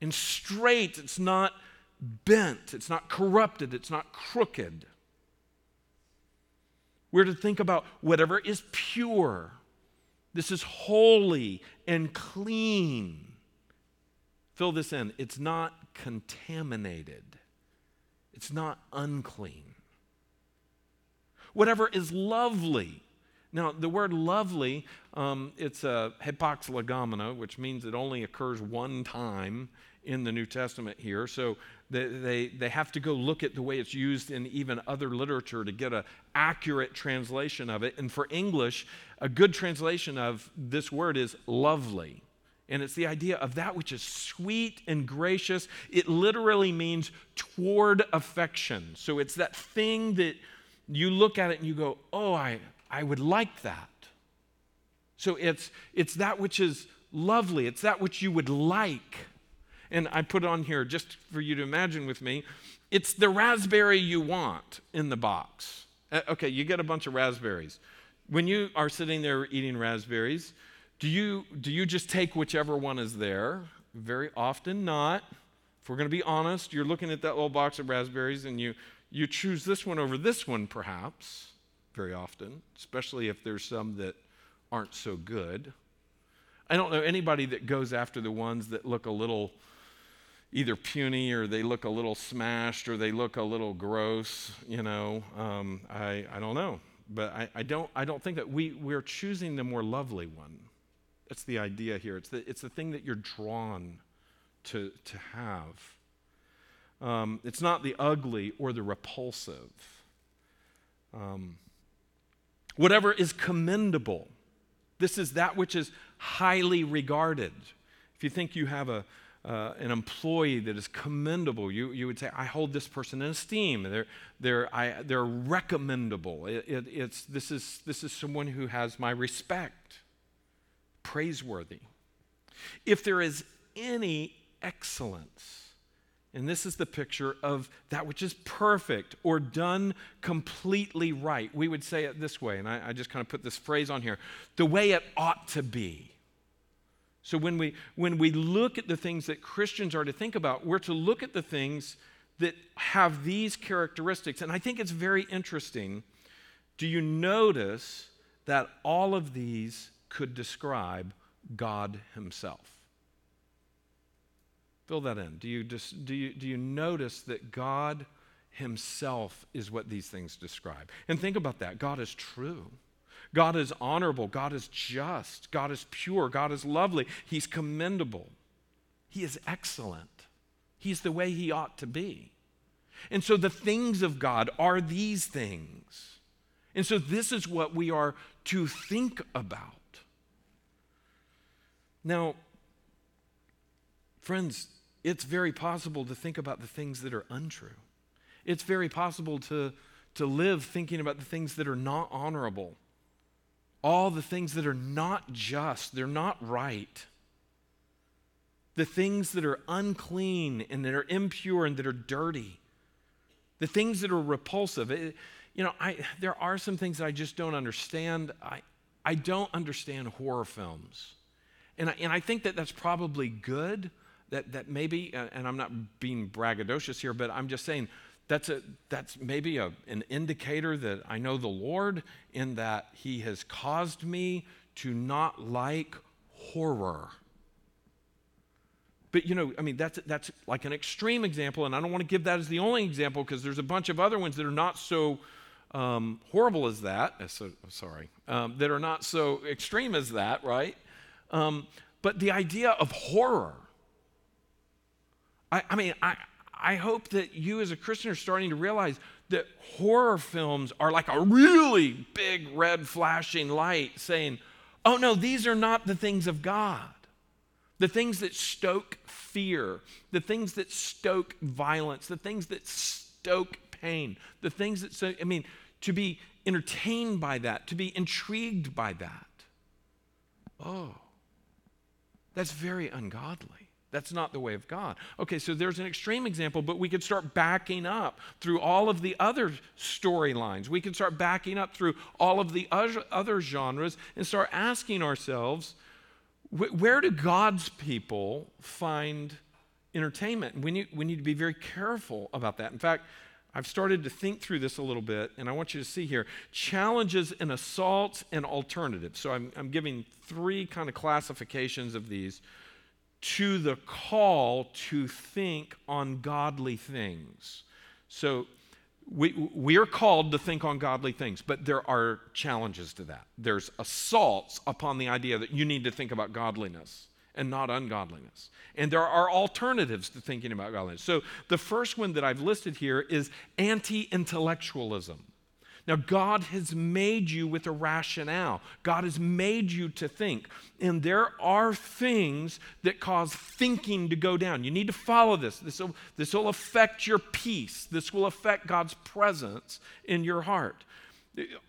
and straight. It's not bent, it's not corrupted, it's not crooked. We're to think about whatever is pure. This is holy and clean. Fill this in. It's not contaminated, it's not unclean. Whatever is lovely. Now, the word lovely, um, it's a hapax legomena, which means it only occurs one time in the New Testament here. So they, they, they have to go look at the way it's used in even other literature to get an accurate translation of it. And for English, a good translation of this word is lovely. And it's the idea of that which is sweet and gracious. It literally means toward affection. So it's that thing that you look at it and you go, oh, I, I would like that. So it's, it's that which is lovely, it's that which you would like. And I put on here just for you to imagine with me it's the raspberry you want in the box. Uh, okay, you get a bunch of raspberries. When you are sitting there eating raspberries, do you, do you just take whichever one is there? Very often not. If we're going to be honest, you're looking at that little box of raspberries and you, you choose this one over this one, perhaps, very often, especially if there's some that aren't so good. I don't know anybody that goes after the ones that look a little, either puny or they look a little smashed or they look a little gross, you know. Um, I, I don't know. But I, I, don't, I don't think that we, we're choosing the more lovely one. That's the idea here. It's the, it's the thing that you're drawn to, to have. Um, it's not the ugly or the repulsive. Um, whatever is commendable. This is that which is highly regarded. If you think you have a, uh, an employee that is commendable, you, you would say, I hold this person in esteem. They're, they're, I, they're recommendable. It, it, it's, this, is, this is someone who has my respect, praiseworthy. If there is any excellence, and this is the picture of that which is perfect or done completely right. We would say it this way, and I, I just kind of put this phrase on here the way it ought to be. So when we, when we look at the things that Christians are to think about, we're to look at the things that have these characteristics. And I think it's very interesting. Do you notice that all of these could describe God Himself? Fill that in. Do you, do you, do you notice that God Himself is what these things describe? And think about that. God is true. God is honorable. God is just. God is pure. God is lovely. He's commendable. He is excellent. He's the way He ought to be. And so the things of God are these things. And so this is what we are to think about. Now, friends, it's very possible to think about the things that are untrue. It's very possible to, to live thinking about the things that are not honorable all the things that are not just, they're not right. The things that are unclean and that are impure and that are dirty. The things that are repulsive. It, you know, I, there are some things that I just don't understand. I, I don't understand horror films. And I, and I think that that's probably good, that, that maybe, and I'm not being braggadocious here, but I'm just saying that's, a, that's maybe a, an indicator that I know the Lord in that He has caused me to not like horror. But you know, I mean, that's, that's like an extreme example, and I don't want to give that as the only example because there's a bunch of other ones that are not so um, horrible as that. Uh, so, sorry, um, that are not so extreme as that, right? Um, but the idea of horror. I, I mean, I, I hope that you as a Christian are starting to realize that horror films are like a really big red flashing light saying, oh no, these are not the things of God. The things that stoke fear, the things that stoke violence, the things that stoke pain, the things that, so, I mean, to be entertained by that, to be intrigued by that. Oh, that's very ungodly. That's not the way of God. Okay, so there's an extreme example, but we could start backing up through all of the other storylines. We could start backing up through all of the other genres and start asking ourselves where do God's people find entertainment? We need, we need to be very careful about that. In fact, I've started to think through this a little bit, and I want you to see here challenges and assaults and alternatives. So I'm, I'm giving three kind of classifications of these to the call to think on godly things. So we, we are called to think on godly things, but there are challenges to that. There's assaults upon the idea that you need to think about godliness and not ungodliness. And there are alternatives to thinking about godliness. So the first one that I've listed here is anti intellectualism. Now, God has made you with a rationale. God has made you to think. And there are things that cause thinking to go down. You need to follow this. This will, this will affect your peace, this will affect God's presence in your heart.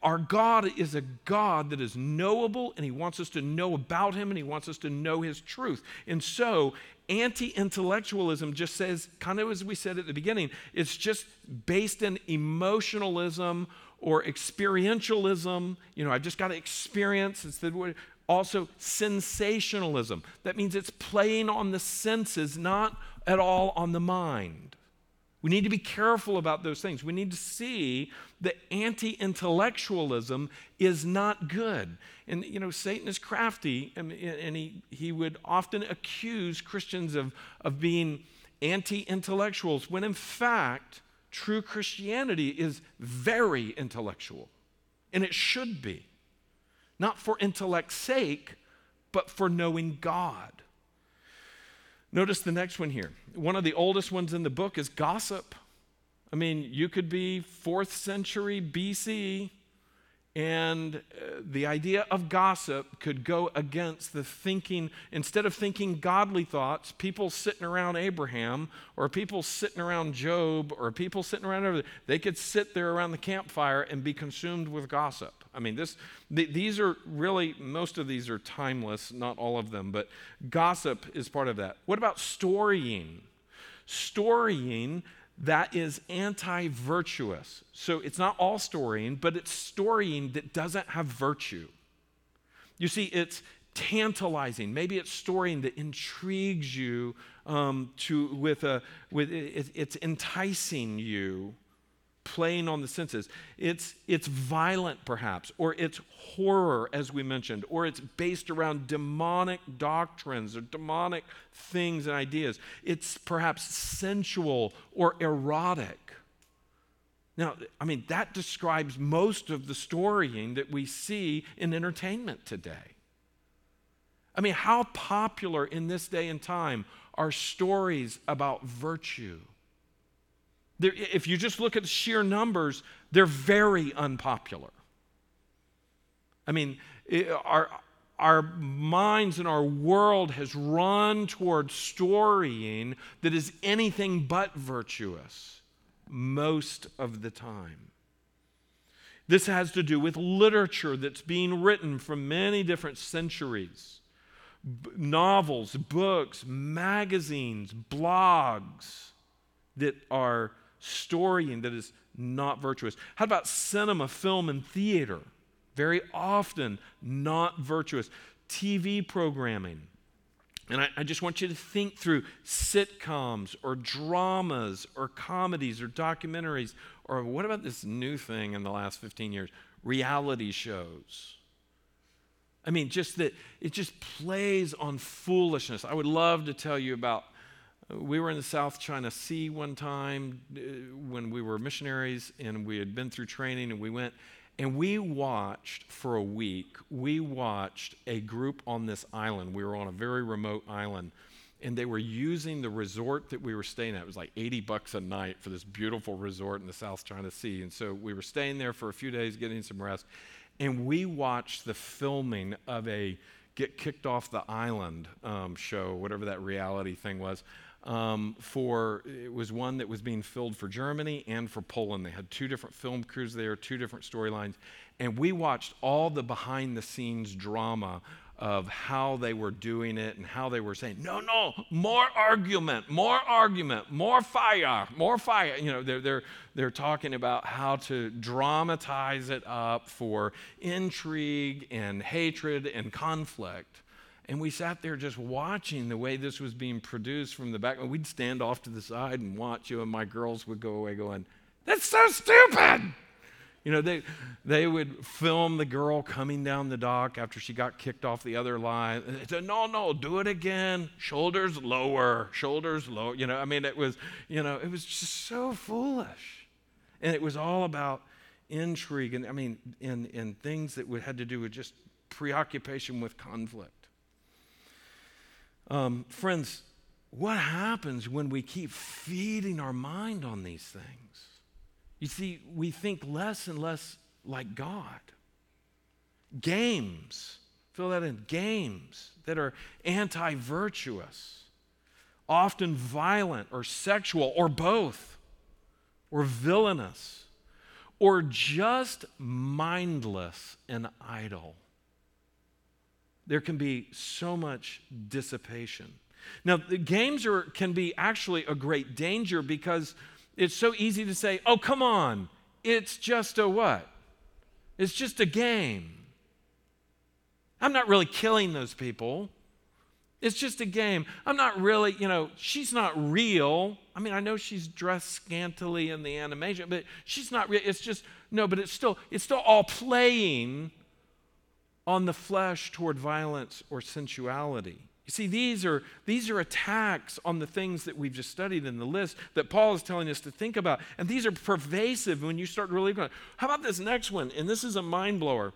Our God is a God that is knowable, and He wants us to know about Him, and He wants us to know His truth. And so, anti intellectualism just says, kind of as we said at the beginning, it's just based in emotionalism or experientialism. You know, I've just got to experience. It's the word. Also, sensationalism. That means it's playing on the senses, not at all on the mind. We need to be careful about those things. We need to see that anti intellectualism is not good. And, you know, Satan is crafty, and, and he, he would often accuse Christians of, of being anti intellectuals, when in fact, true Christianity is very intellectual. And it should be. Not for intellect's sake, but for knowing God. Notice the next one here. One of the oldest ones in the book is gossip. I mean, you could be fourth century BC and uh, the idea of gossip could go against the thinking, instead of thinking godly thoughts, people sitting around Abraham or people sitting around Job or people sitting around they could sit there around the campfire and be consumed with gossip. I mean, this, th- these are really, most of these are timeless, not all of them, but gossip is part of that. What about storying? Storying that is anti virtuous. So it's not all storying, but it's storying that doesn't have virtue. You see, it's tantalizing. Maybe it's storying that intrigues you um, to, with a, with, it, it's enticing you playing on the senses. It's, it's violent, perhaps, or it's horror, as we mentioned, or it's based around demonic doctrines or demonic things and ideas. It's perhaps sensual or erotic. Now, I mean, that describes most of the storying that we see in entertainment today. I mean, how popular in this day and time are stories about virtue? They're, if you just look at sheer numbers, they're very unpopular. I mean, it, our, our minds and our world has run toward storying that is anything but virtuous most of the time. This has to do with literature that's being written from many different centuries B- novels, books, magazines, blogs that are storying that is not virtuous? How about cinema, film, and theater? Very often not virtuous. TV programming. And I, I, just want you to think through sitcoms or dramas or comedies or documentaries or what about this new thing in the last 15 years? Reality shows. I mean, just that it just plays on foolishness. I would love to tell you about we were in the South China Sea one time uh, when we were missionaries and we had been through training and we went and we watched for a week, we watched a group on this island. We were on a very remote island and they were using the resort that we were staying at. It was like 80 bucks a night for this beautiful resort in the South China Sea. And so we were staying there for a few days, getting some rest. And we watched the filming of a get kicked off the island um, show, whatever that reality thing was um, for it was one that was being filled for Germany and for Poland. They had two different film crews there, two different storylines, and we watched all the behind the scenes drama of how they were doing it and how they were saying, no, no, more argument, more argument, more fire, more fire. You know, they're, they're, they're talking about how to dramatize it up for intrigue and hatred and conflict. And we sat there just watching the way this was being produced from the back. We'd stand off to the side and watch you, and my girls would go away going, That's so stupid! You know, they, they would film the girl coming down the dock after she got kicked off the other line. They said, No, no, do it again. Shoulders lower, shoulders lower. You know, I mean, it was, you know, it was just so foolish. And it was all about intrigue and, I mean, in, in things that had to do with just preoccupation with conflict. Um, friends, what happens when we keep feeding our mind on these things? You see, we think less and less like God. Games, fill that in, games that are anti virtuous, often violent or sexual or both, or villainous, or just mindless and idle there can be so much dissipation. Now, the games are, can be actually a great danger because it's so easy to say, oh, come on, it's just a what? It's just a game. I'm not really killing those people. It's just a game. I'm not really, you know, she's not real. I mean, I know she's dressed scantily in the animation, but she's not real. It's just, no, but it's still, it's still all playing on the flesh toward violence or sensuality. You see, these are, these are attacks on the things that we've just studied in the list that Paul is telling us to think about. And these are pervasive when you start really going, how about this next one? And this is a mind blower.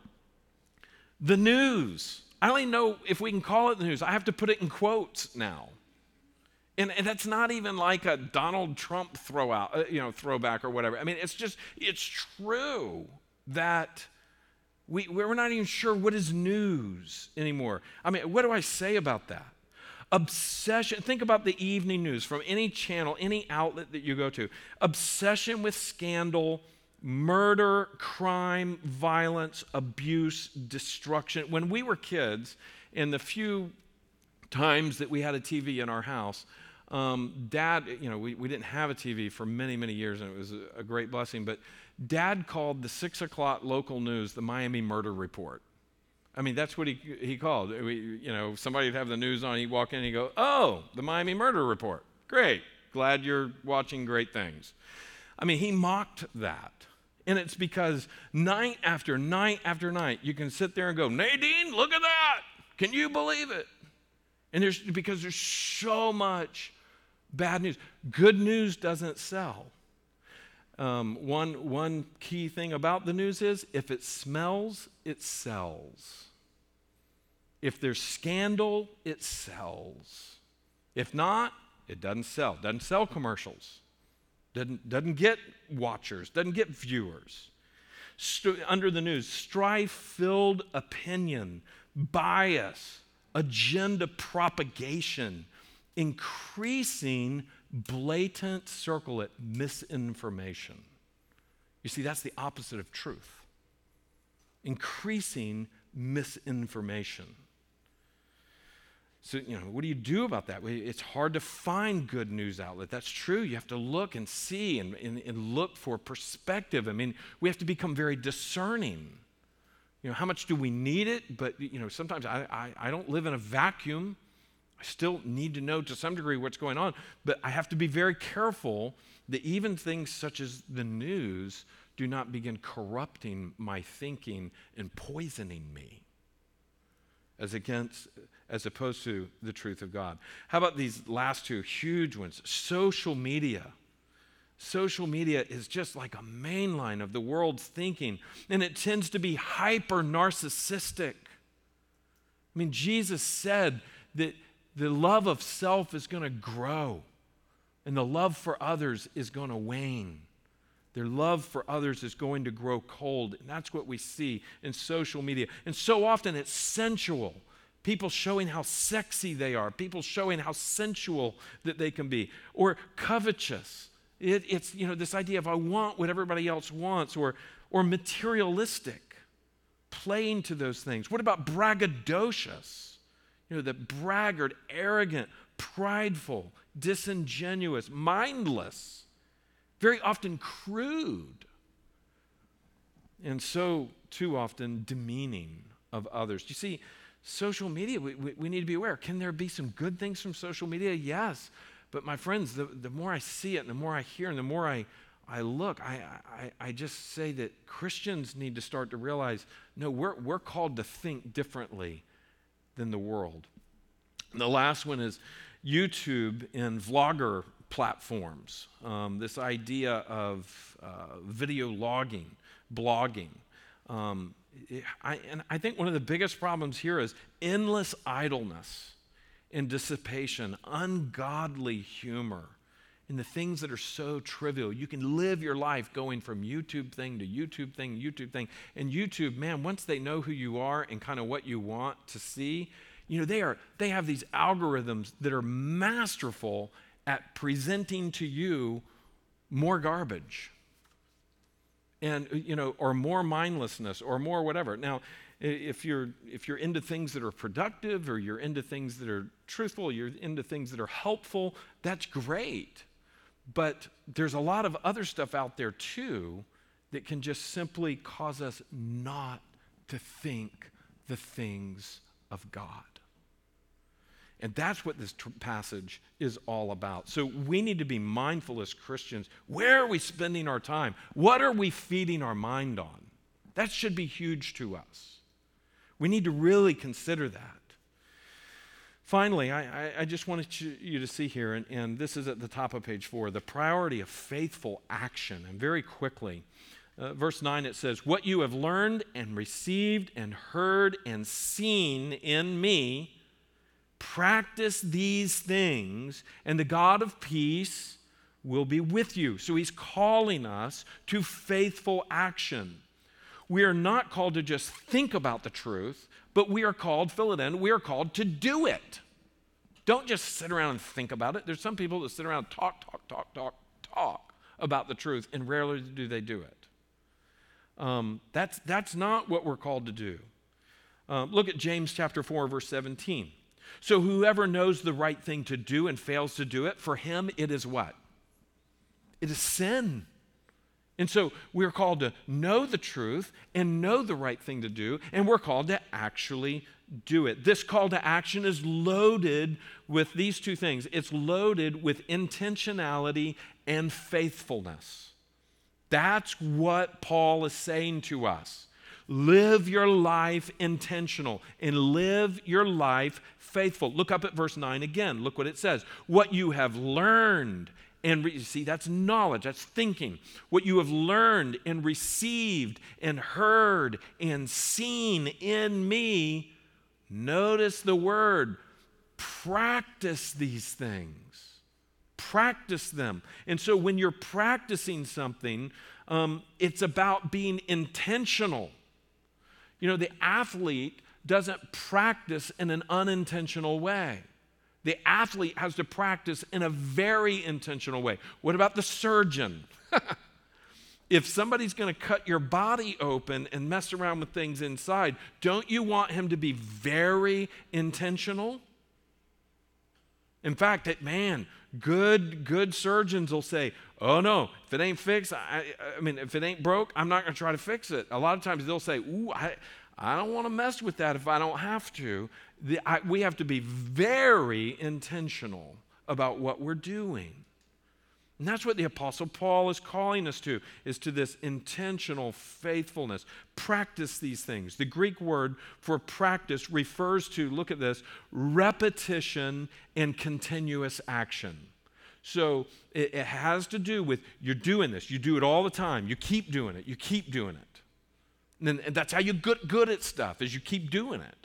The news. I only know if we can call it the news. I have to put it in quotes now. And, and that's not even like a Donald Trump throw out, uh, you know, throwback or whatever. I mean, it's just, it's true that we, we're not even sure what is news anymore. I mean, what do I say about that? Obsession, think about the evening news from any channel, any outlet that you go to. Obsession with scandal, murder, crime, violence, abuse, destruction. When we were kids, in the few times that we had a TV in our house, um, dad, you know, we, we didn't have a TV for many, many years, and it was a, great blessing, but Dad called the six o'clock local news the Miami Murder Report. I mean, that's what he, he called. We, you know, somebody would have the news on, he'd walk in and he'd go, Oh, the Miami Murder Report. Great. Glad you're watching great things. I mean, he mocked that. And it's because night after night after night, you can sit there and go, Nadine, look at that. Can you believe it? And there's because there's so much bad news. Good news doesn't sell. Um, one, one key thing about the news is if it smells, it sells. If there's scandal, it sells. If not, it doesn't sell. Doesn't sell commercials. Doesn't, doesn't get watchers. Doesn't get viewers. St- under the news, strife filled opinion, bias, agenda propagation, increasing blatant, circle it, misinformation. You see, that's the opposite of truth. Increasing misinformation. So, you know, what do you do about that? It's hard to find good news outlet. That's true. You have to look and see and, and, and, look for perspective. I mean, we have to become very discerning. You know, how much do we need it? But, you know, sometimes I, I, I don't live in a vacuum. I still need to know to some degree what's going on, but I have to be very careful that even things such as the news do not begin corrupting my thinking and poisoning me as against as opposed to the truth of God. How about these last two huge ones? Social media. Social media is just like a mainline of the world's thinking, and it tends to be hyper narcissistic. I mean, Jesus said that the love of self is going to grow, and the love for others is going to wane. Their love for others is going to grow cold. And that's what we see in social media. And so often it's sensual. People showing how sexy they are, people showing how sensual that they can be, or covetous. It, it's you know this idea of I want what everybody else wants, or or materialistic, playing to those things. What about braggadocious? You know, the braggart, arrogant, prideful, disingenuous, mindless, very often crude, and so too often demeaning of others. You see, social media, we, we, we, need to be aware. Can there be some good things from social media? Yes. But my friends, the, the more I see it and the more I hear and the more I, I look, I, I, I just say that Christians need to start to realize no, we're, we're called to think differently than the world. The last one is YouTube and vlogger platforms. Um, this idea of uh, video logging, blogging. Um, I, and I think one of the biggest problems here is endless idleness and dissipation, ungodly humor in the things that are so trivial. You can live your life going from YouTube thing to YouTube thing, YouTube thing. And YouTube, man, once they know who you are and kind of what you want to see, you know, they, are, they have these algorithms that are masterful at presenting to you more garbage and uh, you know or more mindlessness or more whatever now if you're if you're into things that are productive or you're into things that are truthful you're into things that are helpful that's great but there's a lot of other stuff out there too that can just simply cause us not to think the things of God. And that's what this passage is all about. So we need to be mindful as Christians. Where are we spending our time? What are we feeding our mind on? That should be huge to us. We need to really consider that. Finally, I, I, just wanted you, you, to see here, and, and this is at the top of page four the priority of faithful action. And very quickly, uh, verse 9 it says, What you have learned and received and heard and seen in me, practice these things, and the God of peace will be with you. So he's calling us to faithful action. We are not called to just think about the truth, but we are called, fill it in, we are called to do it. Don't just sit around and think about it. There's some people that sit around talk, talk, talk, talk, talk about the truth, and rarely do they do it. Um, that's, that's not what we're called to do. Um, look at James chapter 4, verse 17. So whoever knows the right thing to do and fails to do it, for him it is what? It is sin. And so we're called to know the truth and know the right thing to do, and we're called to actually do it. This call to action is loaded with these two things it's loaded with intentionality and faithfulness. That's what Paul is saying to us. Live your life intentional and live your life faithful. Look up at verse 9 again. Look what it says. What you have learned and re- see that's knowledge that's thinking. What you have learned and received and heard and seen in me notice the word. Practice these things. Practice them. And so when you're practicing something um, it's about being intentional. You know the athlete doesn't practice in an unintentional way the athlete has to practice in a very intentional way. What about the surgeon? if somebody's going to cut your body open and mess around with things inside, don't you want him to be very intentional? In fact, that man, good good surgeons will say, "Oh no, if it ain't fixed, I, I mean, if it ain't broke, I'm not going to try to fix it." A lot of times they'll say, "Ooh, I, I don't want to mess with that if I don't have to." The, I, we have to be very intentional about what we're doing. And that's what the apostle Paul is calling us to is to this intentional faithfulness. Practice these things. The Greek word for practice refers to look at this repetition and continuous action. So it, it has to do with you're doing this. You do it all the time. You keep doing it. You keep doing it. And, then, and that's how you get good at stuff is you keep doing it.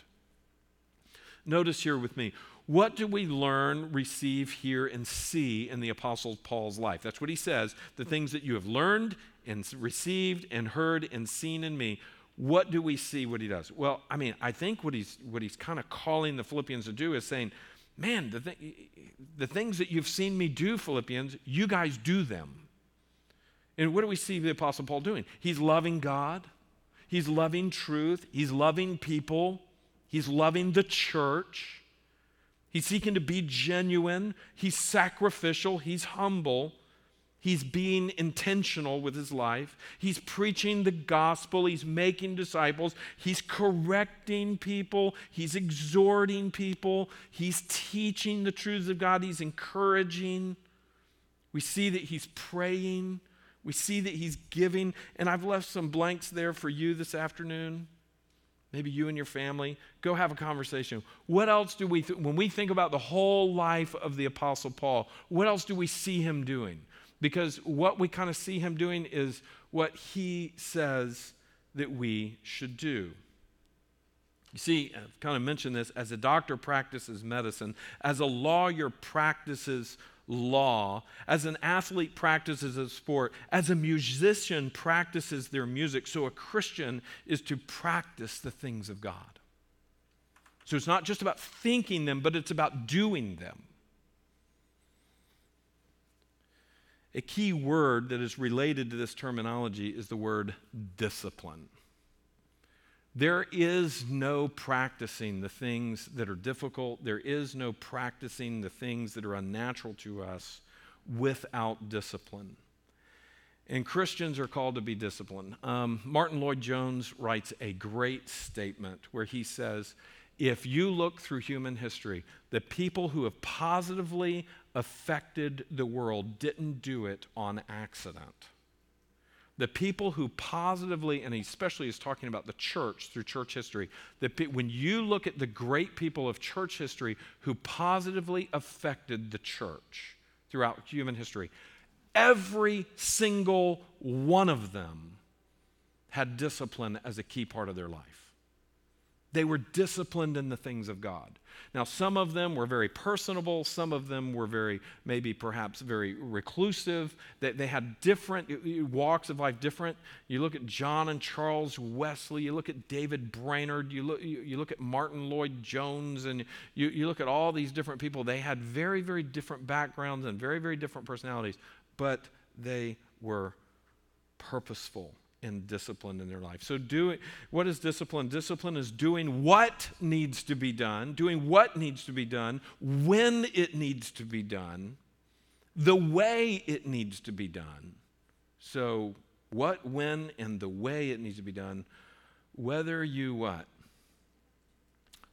Notice here with me. What do we learn, receive, hear, and see in the Apostle Paul's life? That's what he says. The things that you have learned and received and heard and seen in me. What do we see what he does? Well, I mean, I think what he's, what he's kind of calling the Philippians to do is saying, man, the, th- the things that you've seen me do, Philippians, you guys do them. And what do we see the Apostle Paul doing? He's loving God, he's loving truth, he's loving people. He's loving the church. He's seeking to be genuine. He's sacrificial. He's humble. He's being intentional with his life. He's preaching the gospel. He's making disciples. He's correcting people. He's exhorting people. He's teaching the truths of God. He's encouraging. We see that he's praying. We see that he's giving. And I've left some blanks there for you this afternoon maybe you and your family, go have a conversation. What else do we, th- when we think about the whole life of the Apostle Paul, what else do we see him doing? Because what we kind of see him doing is what he says that we should do. You see, I've kind of mentioned this as a doctor practices medicine, as a lawyer practices law, as an athlete practices a sport, as a musician practices their music, so a Christian is to practice the things of God. So it's not just about thinking them, but it's about doing them. A key word that is related to this terminology is the word discipline. There is no practicing the things that are difficult. There is no practicing the things that are unnatural to us without discipline. And Christians are called to be disciplined. Um, Martyn Lloyd-Jones writes a great statement where he says, if you look through human history, the people who have positively affected the world didn't do it on accident. The people who positively, and especially is talking about the church through church history, the, when you look at the great people of church history who positively affected the church throughout human history, every single one of them had discipline as a key part of their life. They were disciplined in the things of God. Now, some of them were very personable, some of them were very, maybe perhaps very reclusive. They, they had different walks of life, different. You look at John and Charles Wesley, you look at David Brainerd, you look, you, you look at Martyn Lloyd-Jones, and you, you look at all these different people. They had very, very different backgrounds and very, very different personalities, but they were purposeful and discipline in their life. So, doing what is discipline? Discipline is doing what needs to be done, doing what needs to be done, when it needs to be done, the way it needs to be done. So, what, when, and the way it needs to be done, whether you what?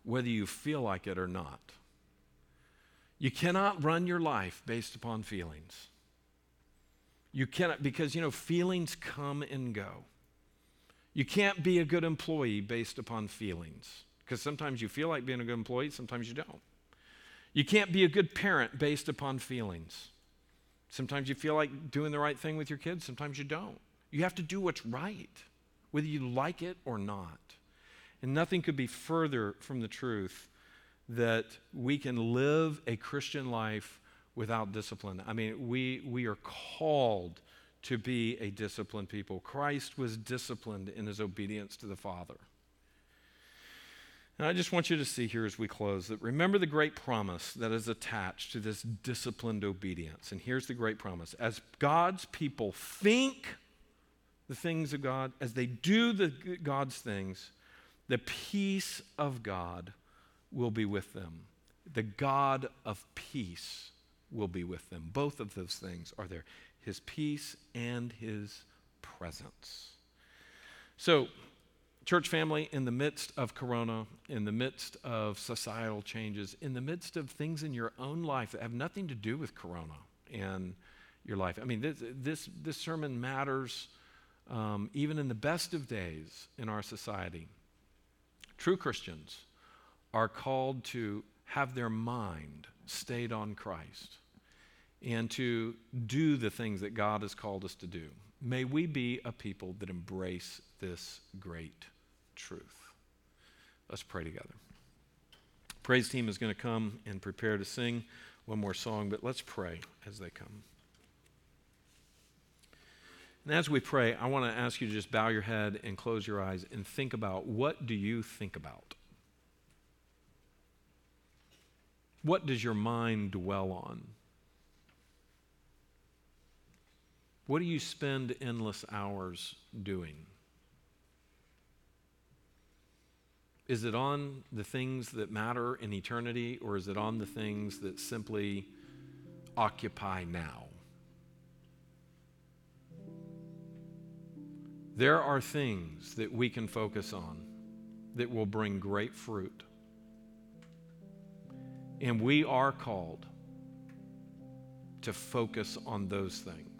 Whether you feel like it or not. You cannot run your life based upon feelings. You cannot, because, you know, feelings come and go. You can't be a good employee based upon feelings, because sometimes you feel like being a good employee, sometimes you don't. You can't be a good parent based upon feelings. Sometimes you feel like doing the right thing with your kids, sometimes you don't. You have to do what's right, whether you like it or not. And nothing could be further from the truth that we can live a Christian life without discipline. I mean, we, we are called to be a disciplined people. Christ was disciplined in his obedience to the Father. And I just want you to see here as we close that remember the great promise that is attached to this disciplined obedience. And here's the great promise as God's people think the things of God, as they do the God's things, the peace of God will be with them. The God of peace will be with them. Both of those things are there his peace and his presence. So, church family, in the midst of Corona, in the midst of societal changes, in the midst of things in your own life that have nothing to do with Corona and your life. I mean, this, this, this sermon matters um, even in the best of days in our society. True Christians are called to have their mind stayed on Christ and to do the things that God has called us to do. May we be a people that embrace this great truth. Let's pray together. Praise team is going to come and prepare to sing one more song, but let's pray as they come. And as we pray, I want to ask you to just bow your head and close your eyes and think about what do you think about? What does your mind dwell on? What do you spend endless hours doing? Is it on the things that matter in eternity, or is it on the things that simply occupy now? There are things that we can focus on that will bring great fruit. And we are called to focus on those things.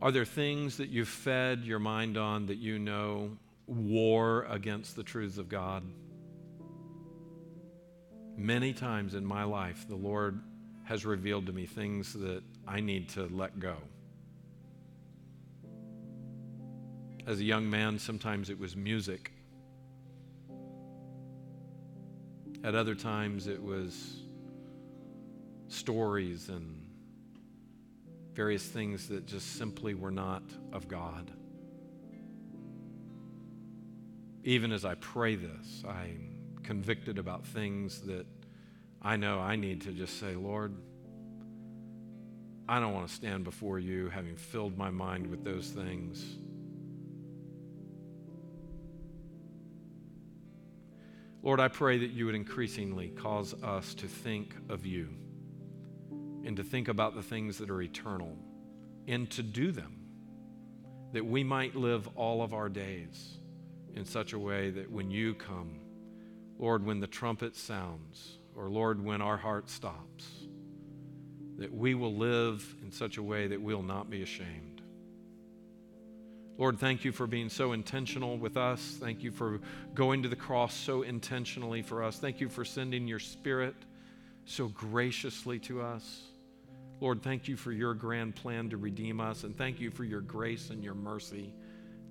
Are there things that you've fed your mind on that you know war against the truths of God? Many times in my life, the Lord has revealed to me things that I need to let go. As a young man, sometimes it was music. At other times, it was stories and various things that just simply were not of God. Even as I pray this, I'm convicted about things that I know I need to just say, Lord, I don't want to stand before you having filled my mind with those things. Lord, I pray that you would increasingly cause us to think of you and to think about the things that are eternal and to do them, that we might live all of our days in such a way that when you come, Lord, when the trumpet sounds, or Lord, when our heart stops, that we will live in such a way that we'll not be ashamed. Lord, thank you for being so intentional with us. Thank you for going to the cross so intentionally for us. Thank you for sending your Spirit so graciously to us. Lord, thank you for your grand plan to redeem us, and thank you for your grace and your mercy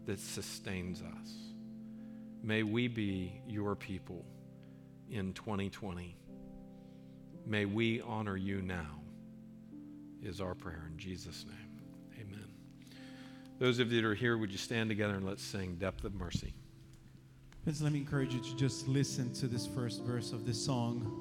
that sustains us. May we be your people in 2020. May we honor you now, is our prayer in Jesus' name. Amen. Those of you that are here, would you stand together and let's sing Depth of Mercy? Let me encourage you to just listen to this first verse of this song.